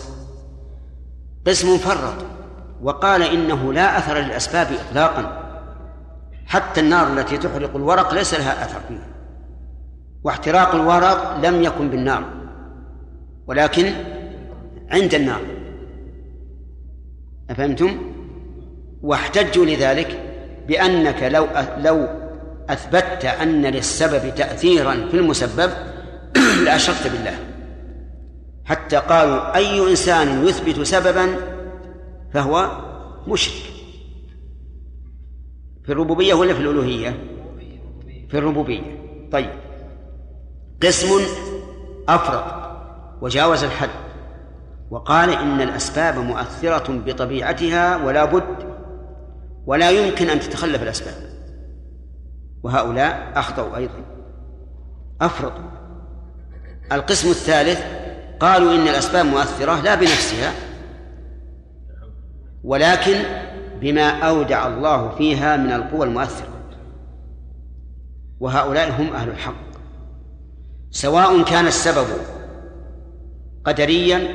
قسم فرط وقال إنه لا أثر للأسباب إطلاقا. حتى النار التي تحرق الورق ليس لها أثر واحتراق الورق لم يكن بالنار ولكن عند النار. أفهمتم؟ واحتجوا لذلك بأنك لو لو أثبتت أن للسبب تأثيرا في المسبب لأشركت بالله. حتى قالوا أي إنسان يثبت سببا فهو مشرك. في الربوبية ولا في الألوهية؟ في الربوبية. طيب. قسم أفرط وجاوز الحد وقال إن الأسباب مؤثرة بطبيعتها ولا بد ولا يمكن أن تتخلف الأسباب. وهؤلاء أخطأوا أيضا. أفرطوا القسم الثالث قالوا إن الأسباب مؤثرة لا بنفسها ولكن بما أودع الله فيها من القوى المؤثرة. وهؤلاء هم أهل الحق. سواء كان السبب قدريا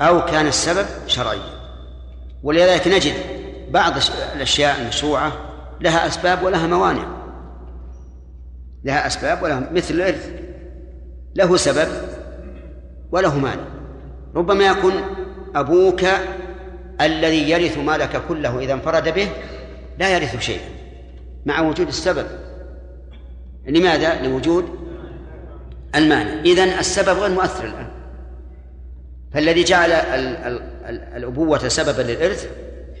أو كان السبب شرعيا. ولذلك نجد بعض الأشياء المشروعة لها أسباب ولها موانع. لها أسباب ولها مثل الإرث. له سبب وله مانع. ربما يكون أبوك الذي يرث مالك كله إذا انفرد به لا يرث شيئا مع وجود السبب. لماذا؟ لوجود المانع. إذن السبب غير مؤثر الآن. فالذي جعل الأبوة سببا للإرث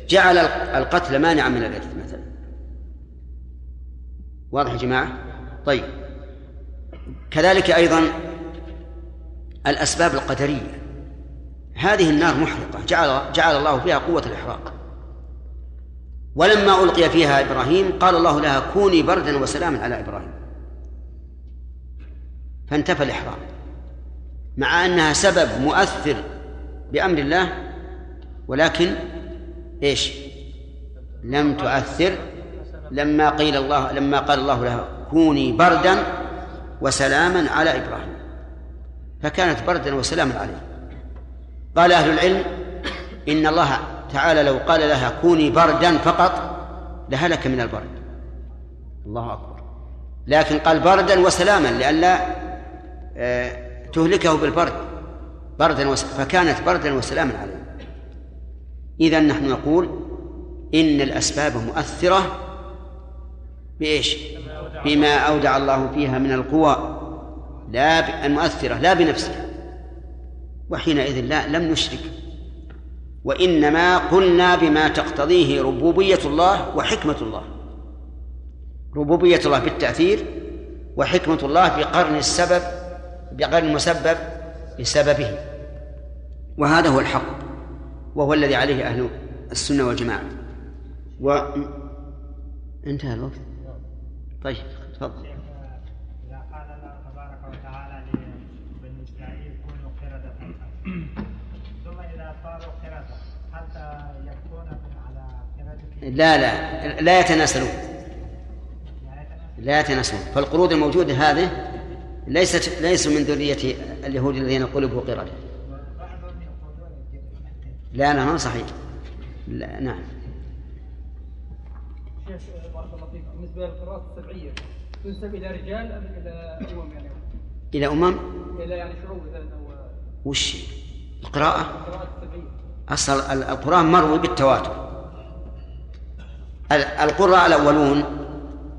جعل القتل مانعا من الإرث مثلا. واضح يا جماعة؟ طيب. كذلك أيضا الأسباب القدرية. هذه النار محرقة. جعل جعل الله فيها قوة الإحراق. ولما ألقي فيها إبراهيم قال الله لها كوني بردا وسلاما على إبراهيم. فانتفى الإحراق. مع أنها سبب مؤثر بأمر الله ولكن إيش؟ لم تؤثر. لما قيل الله لما قال الله لها كوني بردا وسلاما على إبراهيم. فكانت بردا وسلاما عليه. قال أهل العلم إن الله تعالى لو قال لها كوني بردا فقط لهلك من البرد. الله أكبر. لكن قال بردا وسلاما لئلا آه، تهلكه بالبرد. بردا فكانت بردا وسلاما عليه. إذا نحن نقول إن الأسباب مؤثرة بإيش؟ بما أودع الله فيها من القوى لا المؤثرة لا بنفسها. وحينئذ لا لم نشرك. وإنما قلنا بما تقتضيه ربوبية الله وحكمة الله. ربوبية الله بالتأثير وحكمة الله بقرن السبب بقرن المسبب بسببه وهذا هو الحق وهو الذي عليه أهل السنة والجماعة. و انتهى الوقت. طيب تفضل إذا قال الله تبارك وتعالى لبني إسرائيل كونوا قردة ثم إذا صاروا قردة حتى يكون على قردة لا لا لا يتناسلون. لا يتناسلون. فالقرود الموجودة هذه ليست ليسوا من ذرية اليهود الذين قلبوا قردة لا نعم صحيح. لا نعم. شيخ بارك الله فيك. بالنسبة للقراءات السبعية تنسب إلى رجال أم إلى أمم يعني؟ إلى أمم؟ إلى يعني شعوب وش القراءة؟ أصل ال- القرآن مروي بالتواتر. ال- القراء الأولون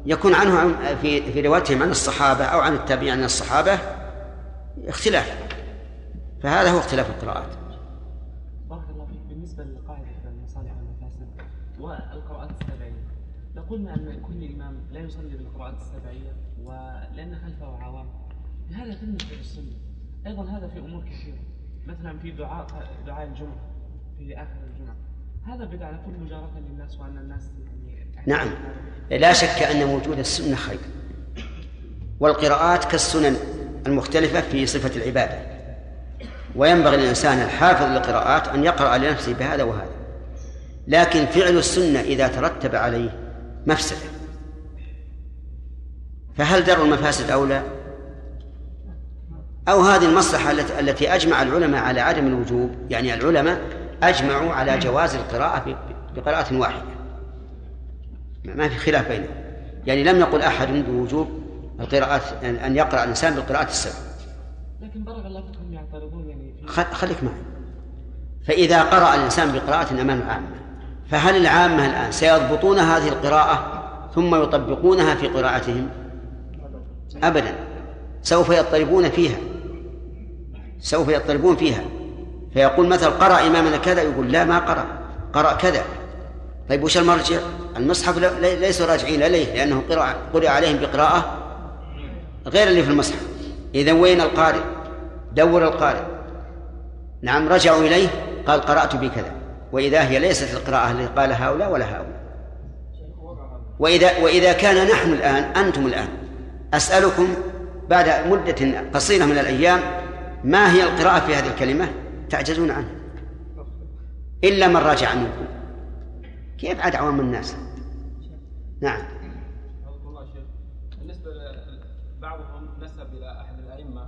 يكون عنه عن- في في روايتهم عن الصحابة أو عن التابعين عن الصحابة اختلاف. فهذا هو اختلاف القراءات. بارك الله فيك. بالنسبة والقراءات السبعية. لو قلنا أن كل إمام لا يصلي بالقراءات السبعية ولأن خلفه عوام. هذا بالنسبة للسنة أيضا هذا في أمور كثيرة. مثلا في دعاء دعاء الجمعة في آخر الجمعة. هذا بدعة نكون مجارة للناس وأن الناس يعني نعم. لا شك أن وجود السنة خير. والقراءات كالسنن المختلفة في صفة العبادة. وينبغي للإنسان الحافظ للقراءات أن يقرأ لنفسه بهذا وهذا. لكن فعل السنة إذا ترتب عليه مفسدة. فهل درء المفاسد أولى؟ أو هذه المصلحة التي- أجمع العلماء على عدم الوجوب يعني العلماء أجمعوا على جواز القراءة بقراءة واحدة. ما في خلاف بينهم. يعني لم يقل أحد بوجوب القراءات أن- يقرأ الإنسان بالقراءة السبع. لكن بارك الله فيكم يعترضون يعني خليك معي. فإذا قرأ الإنسان بقراءة أمام العامة فهل العامة الآن سيضبطون هذه القراءة ثم يطبقونها في قراءتهم؟ أبدا. سوف يضطربون فيها. سوف يضطربون فيها. فيقول مثلا قرأ إمامنا كذا يقول لا ما قرأ. قرأ كذا. طيب وش المرجع؟ المصحف ليسوا راجعين إليه لأنه قرأ قرأ عليهم بقراءة غير اللي في المصحف. إذا وين القارئ؟ دور القارئ. نعم رجعوا إليه قال قرأت بكذا. وإذا هي ليست القراءة التي قال هؤلاء ولا هؤلاء. وإذا وإذا كان نحن الآن أنتم الآن أسألكم بعد مدة قصيرة من الأيام ما هي القراءة في هذه الكلمة؟ تعجزون عنها. إلا من رجع منكم. كيف عاد عوام الناس؟ نعم. ل- بعضهم نسب إلى أحد الأئمة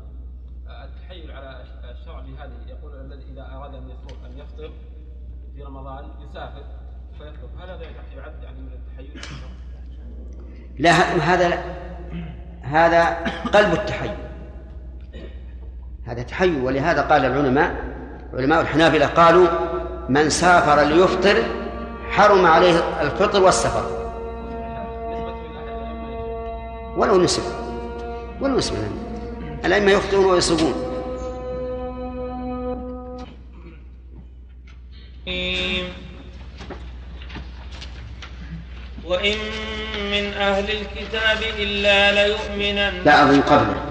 آه، التحيل على الشرع بهذه يقول الذي إذا أراد أن يفطر أن يفطر في رمضان يسافر فيفطر هل هذا يعد يعني من التحيل؟ لا هذا هذا قلب التحيل. هذا تحيل ولهذا قال العلماء علماء الحنابلة قالوا من سافر ليفطر حرم عليه الفطر والسفر. ولو نسب ولو نسب. الأئمة. يفطرون ويصومون. وإن من أهل الكتاب إلا ليؤمنن. لا أظن قبله.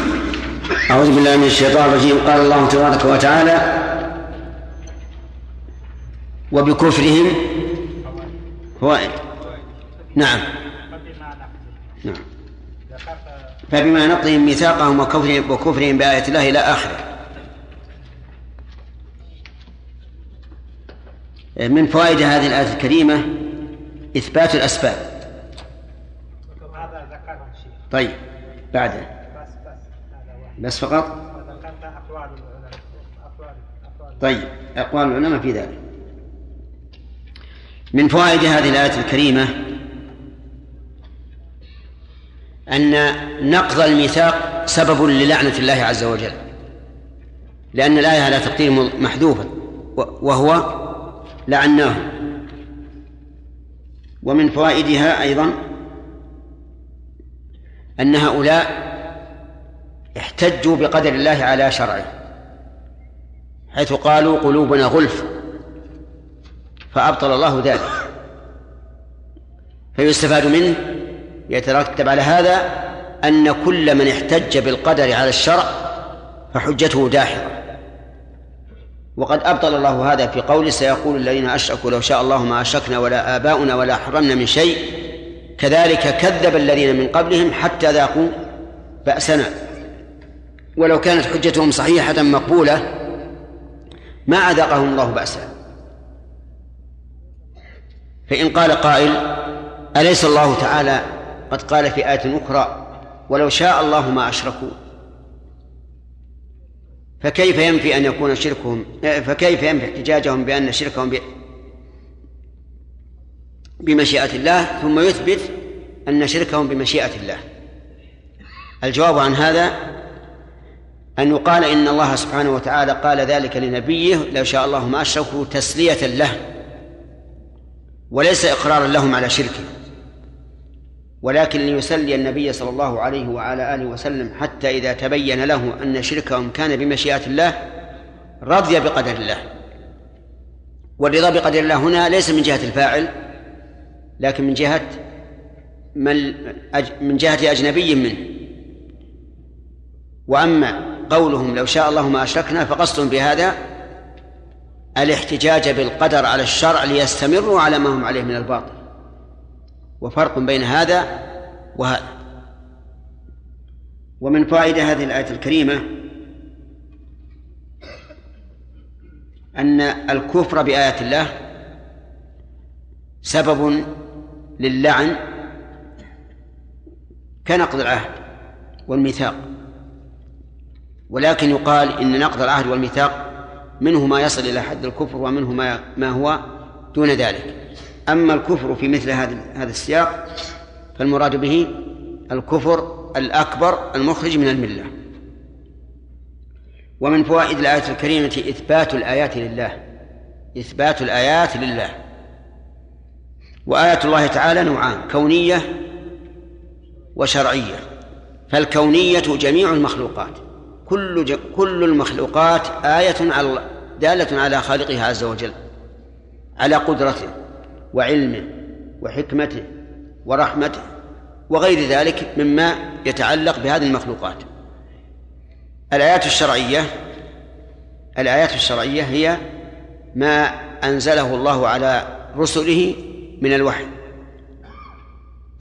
أعوذ بالله من الشيطان الرجيم. قال الله تبارك وتعالى وبكفرهم فوائد نعم. نعم. فبما نقضهم ميثاقهم وكفرهم وكفرهم بآية الله إلى آخره. من فوائد هذه الآية الكريمة إثبات الأسباب. طيب بعده بس فقط؟ طيب أقوال العلماء في ذلك. من فوائد هذه الآية الكريمة أن نقض الميثاق سبب للعنة الله عز وجل لأن الآية على تقدير محذوفا وهو لعناه. ومن فوائدها أيضا أن هؤلاء احتجوا بقدر الله على شرعه حيث قالوا قلوبنا غلف فأبطل الله ذلك. فيستفاد منه يترتب على هذا أن كل من احتج بالقدر على الشرع فحجته داحضة وقد أبطل الله هذا في قوله سيقول الذين أشركوا لو شاء الله ما أشركنا ولا آباؤنا ولا حرمنا من شيء. كذلك كذب الذين من قبلهم حتى ذاقوا بأسنا. ولو كانت حجتهم صحيحة مقبولة ما أذاقهم الله بأسا. فإن قال قائل أليس الله تعالى قد قال في آية أخرى ولو شاء الله ما أشركوا؟ فكيف ينفي أن يكون شركهم فكيف ينفي احتجاجهم بأن شركهم بمشيئة الله ثم يثبت أن شركهم بمشيئة الله؟ الجواب عن هذا أن يقال إن الله سبحانه وتعالى قال ذلك لنبيه لو شاء الله ما أشركوا تسلية له وليس إقرارا لهم على شركه. ولكن ليسلي النبي صلى الله عليه وعلى آله وسلم حتى إذا تبين له أن شركهم كان بمشيئة الله رضي بقدر الله. والرضا بقدر الله هنا ليس من جهة الفاعل لكن من جهة من جهة أجنبي منه. وأما قولهم لو شاء الله ما أشركنا فقصد بهذا الاحتجاج بالقدر على الشرع ليستمروا على ما هم عليه من الباطل. وفرق بين هذا وهذا. ومن فائدة هذه الآية الكريمة أن الكفر بآيات الله سبب للعن كنقض العهد والميثاق. ولكن يقال إن نقض العهد والميثاق منه ما يصل إلى حد الكفر ومنه ما ما هو دون ذلك. أما الكفر في مثل هذا هذا السياق فالمراد به الكفر الأكبر المخرج من الملة. ومن فوائد الآية الكريمة إثبات الآيات لله. إثبات الآيات لله. وآيات الله تعالى نوعان كونية وشرعية. فالكونية جميع المخلوقات. كل. كل المخلوقات آية على دالة على خالقها عز وجل على قدرته وعلمه وحكمته ورحمته وغير ذلك مما يتعلق بهذه المخلوقات الآيات الشرعية الآيات الشرعية هي ما أنزله الله على رسله من الوحي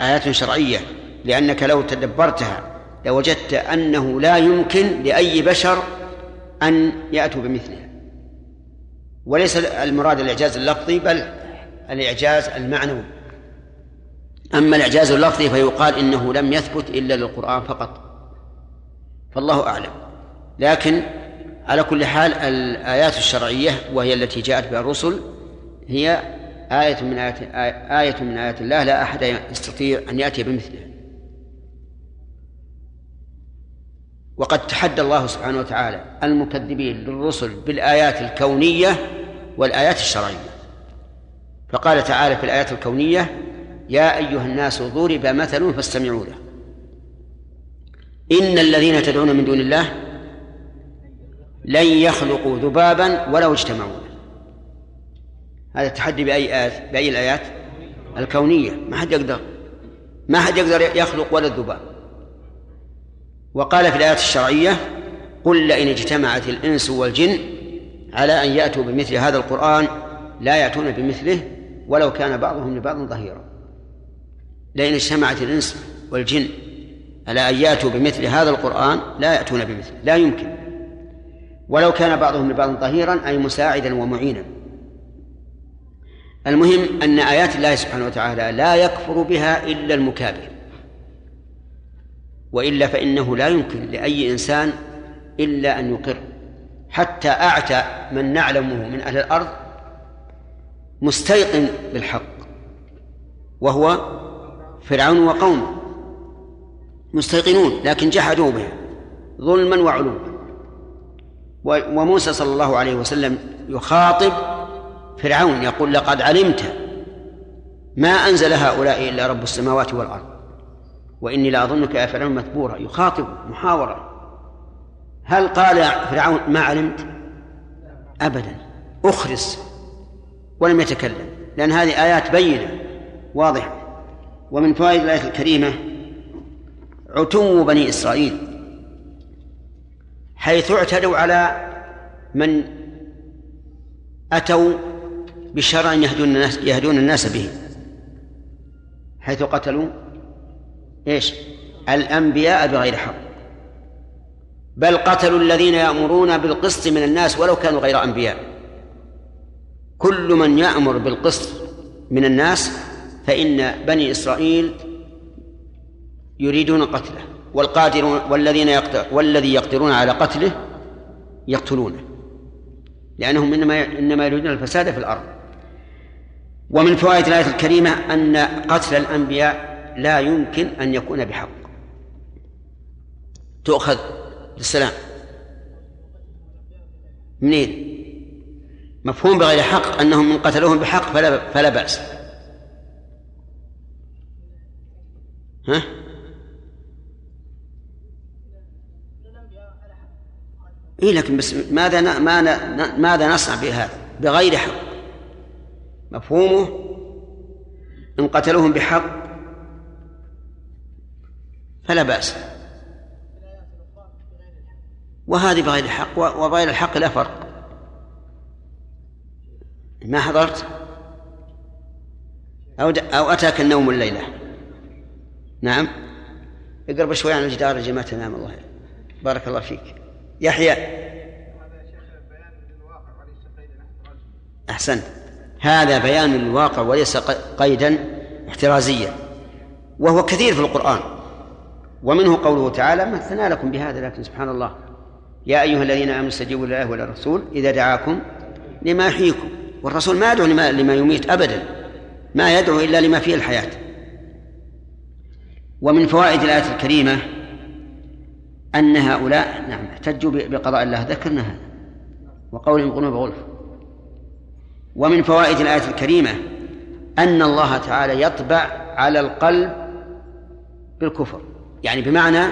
آيات شرعية لأنك لو تدبرتها لوجدت أنه لا يمكن لأي بشر أن يأتوا بمثلها. وليس المراد الإعجاز اللفظي بل الإعجاز المعنوي. أما الإعجاز اللفظي فيقال إنه لم يثبت إلا للقرآن فقط. فالله أعلم. لكن على كل حال الآيات الشرعية وهي التي جاءت بها الرسل هي آية من آيات آية من آيات الله لا أحد يستطيع أن يأتي بمثلها. وقد تحدى الله سبحانه وتعالى المكذبين للرسل بالآيات الكونية والآيات الشرعية. فقال تعالى في الآيات الكونية يا أيها الناس ضرب مثل فاستمعوا له. إن الذين تدعون من دون الله لن يخلقوا ذبابا ولو اجتمعوا. هذا التحدي بأي آيات بأي الآيات؟ الكونية. ما حد يقدر ما حد يقدر يخلق ولا الذباب. وقال في الآيات الشرعية قل لئن اجتمعت الإنس والجن على أن يأتوا بمثل هذا القرآن لا يأتون بمثله ولو كان بعضهم لبعض ظهيرا. لئن اجتمعت الإنس والجن على أن يأتوا بمثل هذا القرآن لا يأتون بمثله لا يمكن. ولو كان بعضهم لبعض ظهيرا أي مساعدا ومعينا. المهم أن آيات الله سبحانه وتعالى لا يكفر بها إلا المكابر. وإلا فإنه لا يمكن لأي إنسان إلا أن يقر. حتى أعتى من نعلمه من أهل الأرض مستيقن بالحق وهو فرعون وقومه مستيقنون لكن جحدوا به ظلما وعلوا. وموسى صلى الله عليه وسلم يخاطب فرعون يقول لقد علمت ما أنزل هؤلاء إلا رب السماوات والأرض. وإني لأظنك يا فرعون مثبورا يخاطب محاورة هل قال فرعون ما علمت؟ أبدا. أخرس ولم يتكلم لأن هذه آيات بينة واضحة. ومن فوائد الآية الكريمة عتو بني إسرائيل حيث اعتدوا على من أتوا بشرع يهدون الناس يهدون الناس به حيث قتلوا إيش؟ الأنبياء بغير حق. بل قتلوا الذين يأمرون بالقسط من الناس ولو كانوا غير أنبياء. كل من يأمر بالقسط من الناس فإن بني إسرائيل يريدون قتله والقادرون والذين يقدر والذي يقدرون على قتله يقتلونه. لأنهم إنما إنما يريدون الفساد في الأرض. ومن فوائد الآية الكريمة أن قتل الأنبياء لا يمكن أن يكون بحق تؤخذ السلام منين؟ مفهوم بغير حق أنهم من قتلوهم بحق فلا فلا بأس ها؟ إيه لكن بس ماذا ماذا ماذا نصنع بهذا؟ بغير حق مفهومه إن قتلوهم بحق فلا بأس. وهذه بغير الحق وغير الحق لا فرق. ما حضرت؟ أو أو أتاك النوم الليلة. نعم. اقرب شوي عن الجدار يا جماعة. نام الله. بارك الله فيك. يحيى. أحسنت هذا بيان للواقع وليس قيدا احترازيا. وهو كثير في القرآن. ومنه قوله تعالى مثلنا لكم بهذا لكن سبحان الله. يا أيها الذين آمنوا استجيبوا لله وللرسول إذا دعاكم لما يحييكم. والرسول ما يدعو لما, يميت أبدا. ما يدعو إلا لما فيه الحياة. ومن فوائد الآية الكريمة أن هؤلاء نعم احتجوا بقضاء الله. ذكرنا هذا. وقولهم قلوب غلف. ومن فوائد الآية الكريمة أن الله تعالى يطبع على القلب بالكفر. يعني بمعنى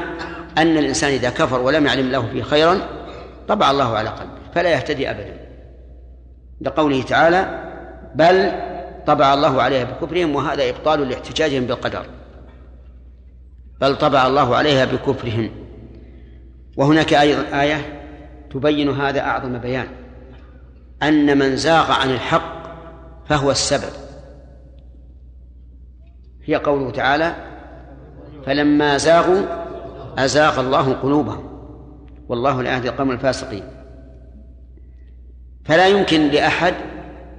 أن الإنسان إذا كفر ولم يعلم له فيه خيرا طبع الله على قلبه فلا يهتدي أبدا. لقوله تعالى بل طبع الله عليها بكفرهم وهذا إبطال لاحتجاجهم بالقدر. بل طبع الله عليها بكفرهم. وهناك أيضا آية تبين هذا أعظم بيان. أن من زاغ عن الحق فهو السبب. هي قوله تعالى فلما زاغوا أزاغ الله قلوبهم. والله لا يهدي القوم الفاسقين. فلا يمكن لأحد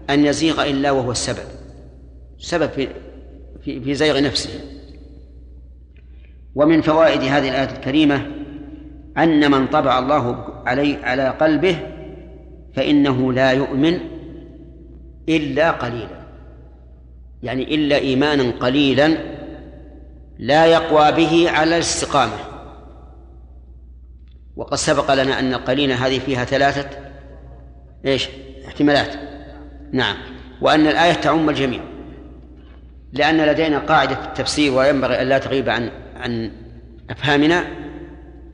أن يزيغ إلا وهو السبب. سبب في في, في زيغ نفسه. ومن فوائد هذه الآية الكريمة أن من طبع الله علي على قلبه فإنه لا يؤمن إلا قليلا. يعني إلا إيمانا قليلا لا يقوى به على الاستقامة. وقد سبق لنا أن القليلة هذه فيها ثلاثة إيش؟ احتمالات. نعم. وأن الآية تعم الجميع. لأن لدينا قاعدة في التفسير وينبغي أن لا تغيب عن عن أفهامنا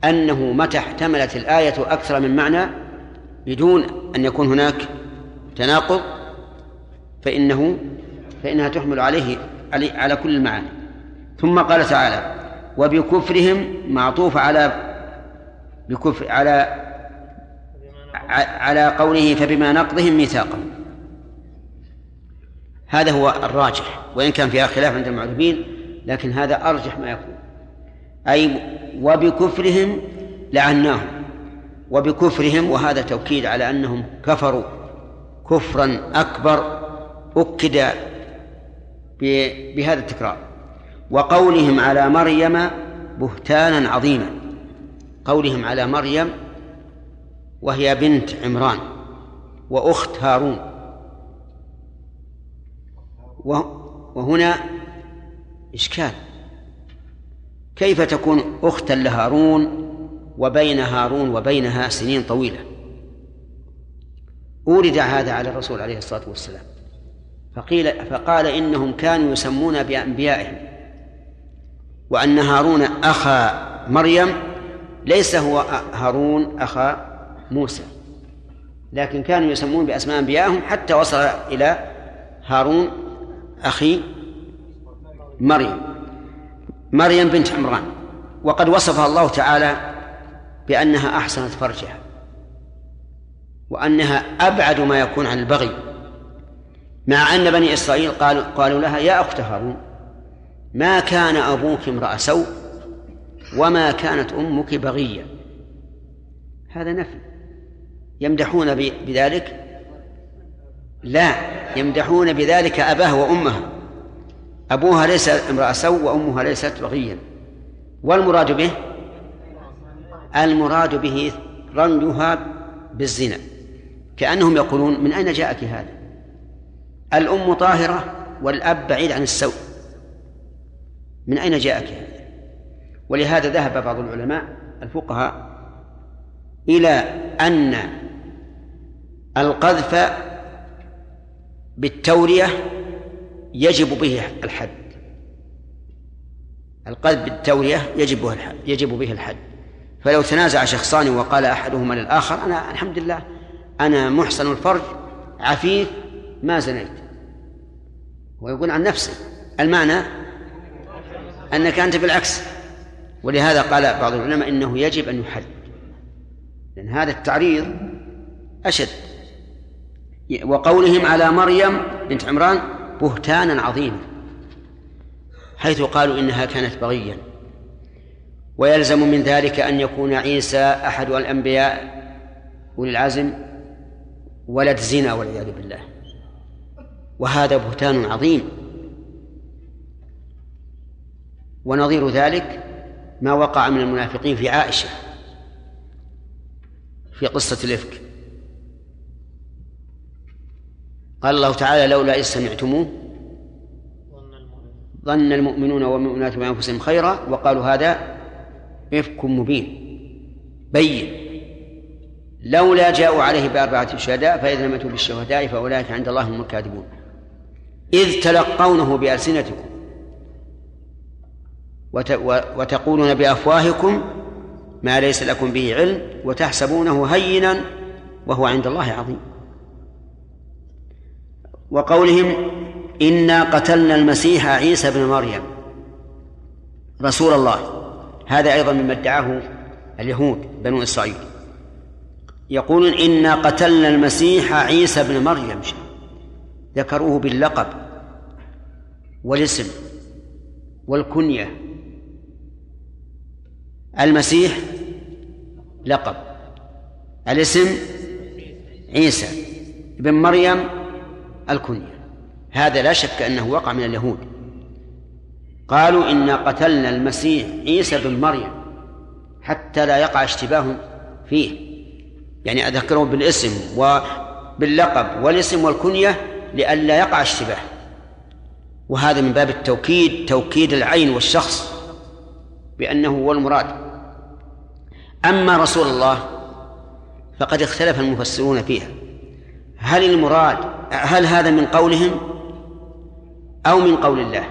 أنه متى احتملت الآية أكثر من معنى بدون أن يكون هناك تناقض فإنه فإنها تحمل عليه على كل المعاني. ثم قال تعالى وبكفرهم معطوف على بكفر على على قوله فبما نقضهم ميثاقهم. هذا هو الراجح وإن كان فيها خلاف عند المعرفين لكن هذا أرجح ما يكون. أي وبكفرهم لعناهم. وبكفرهم وهذا توكيد على أنهم كفروا كفرا أكبر أكد بهذا التكرار. وقولهم على مريم بهتانا عظيما. قولهم على مريم وهي بنت عمران وأخت هارون. وهنا إشكال. كيف تكون أختا لهارون وبين هارون وبينها سنين طويلة؟ أورد هذا على الرسول عليه الصلاة والسلام. فقيل فقال إنهم كانوا يسمون بأنبيائهم. وأن هارون أخا مريم ليس هو هارون أخا موسى. لكن كانوا يسمون بأسماء أنبيائهم حتى وصل إلى هارون أخي مريم. مريم بنت عمران. وقد وصفها الله تعالى بأنها أحسنت فرجها. وأنها أبعد ما يكون عن البغي. مع أن بني إسرائيل قالوا, قالوا لها يا أخت هارون ما كان أبوك امرأ سوء وما كانت أمك بغية. هذا نفي. يمدحون بذلك؟ لا. يمدحون بذلك أباه وأمه. أبوها ليس امرأة سوء وأمها ليست بغيا والمراد به؟ المراد به رميها بالزنا. كأنهم يقولون من أين جاءك هذا؟ الأم طاهرة والأب بعيد عن السوء. من أين جاءك؟ هذا ولهذا ذهب بعض العلماء الفقهاء إلى أن القذف بالتورية يجب به الحد. القذف بالتورية يجب الحد يجب به الحد. فلو تنازع شخصان وقال أحدهما للآخر أنا الحمد لله أنا محسن الفرج عفيف ما زنيت. ويقول عن نفسه المعنى أنك أنت بالعكس. ولهذا قال بعض العلماء إنه يجب أن يحد لأن هذا التعريض أشد. وقولهم على مريم بنت عمران بهتانا عظيما حيث قالوا إنها كانت بغيا. ويلزم من ذلك أن يكون عيسى أحد الأنبياء أولي العزم ولد زنا والعياذ بالله. وهذا بهتان عظيم. ونظير ذلك ما وقع من المنافقين في عائشة في قصة الإفك. قال الله تعالى لولا إذ سمعتموه ظن المؤمنون والمؤمنات بأنفسهم خيرا وقالوا هذا إفك مبين. بين. لولا جاءوا عليه بأربعة شهداء فإذا لم يأتوا بالشهداء فأولئك عند الله هم الكاذبون. إذ تلقونه بألسنتكم وتقولون بأفواهكم ما ليس لكم به علم وتحسبونه هينا وهو عند الله عظيم. وقولهم إنا قتلنا المسيح عيسى بن مريم رسول الله. هذا أيضا مما ادعاه اليهود بنو إسرائيل. يقولون إنا قتلنا المسيح عيسى بن مريم. ذكروه باللقب والاسم والكنية المسيح لقب. الاسم عيسى بن مريم الكنية. هذا لا شك أنه وقع من اليهود. قالوا إنا قتلنا المسيح عيسى بن مريم حتى لا يقع اشتباه فيه. يعني أذكره بالاسم وباللقب والاسم والكنية لئلا يقع اشتباه. وهذا من باب التوكيد توكيد العين والشخص بأنه هو المراد. أما رسول الله فقد اختلف المفسرون فيها. هل المراد هل هذا من قولهم أو من قول الله؟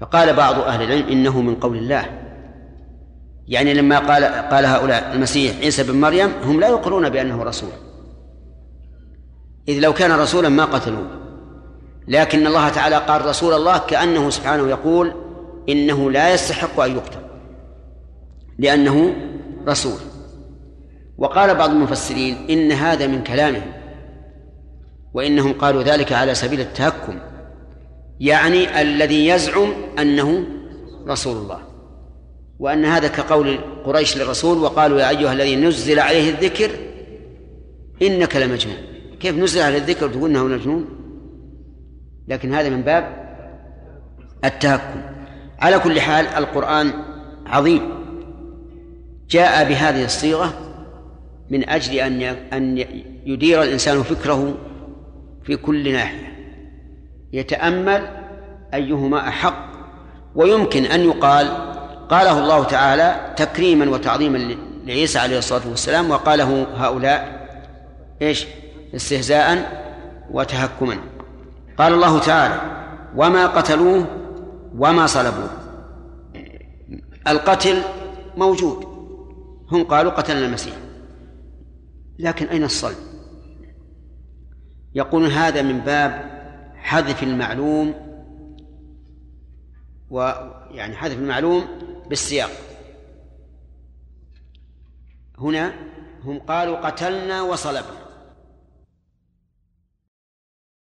فقال بعض أهل العلم إنه من قول الله. يعني لما قال قال هؤلاء المسيح عيسى بن مريم هم لا يقرون بأنه رسول. إذ لو كان رسولا ما قتلوه. لكن الله تعالى قال رسول الله كأنه سبحانه يقول إنه لا يستحق أن يقتل. لأنه رسول. وقال بعض المفسرين إن هذا من كلامهم وإنهم قالوا ذلك على سبيل التهكم يعني الذي يزعم أنه رسول الله وأن هذا كقول قريش للرسول وقالوا يا أيها الذي نزل عليه الذكر إنك لمجنون. كيف نزل على الذكر تقول إنه مجنون؟ لكن هذا من باب التهكم. على كل حال القرآن عظيم. جاء بهذه الصيغة من أجل أن أن يدير الإنسان فكره في كل ناحية. يتأمل أيهما أحق ويمكن أن يقال قاله الله تعالى تكريما وتعظيما لعيسى عليه الصلاة والسلام وقاله هؤلاء إيش؟ استهزاء وتهكما. قال الله تعالى وما قتلوه وما صلبوه. القتل موجود هم قالوا قتلنا المسيح. لكن أين الصلب؟ يقولون هذا من باب حذف المعلوم ويعني حذف المعلوم بالسياق. هنا هم قالوا قتلنا وصلبنا.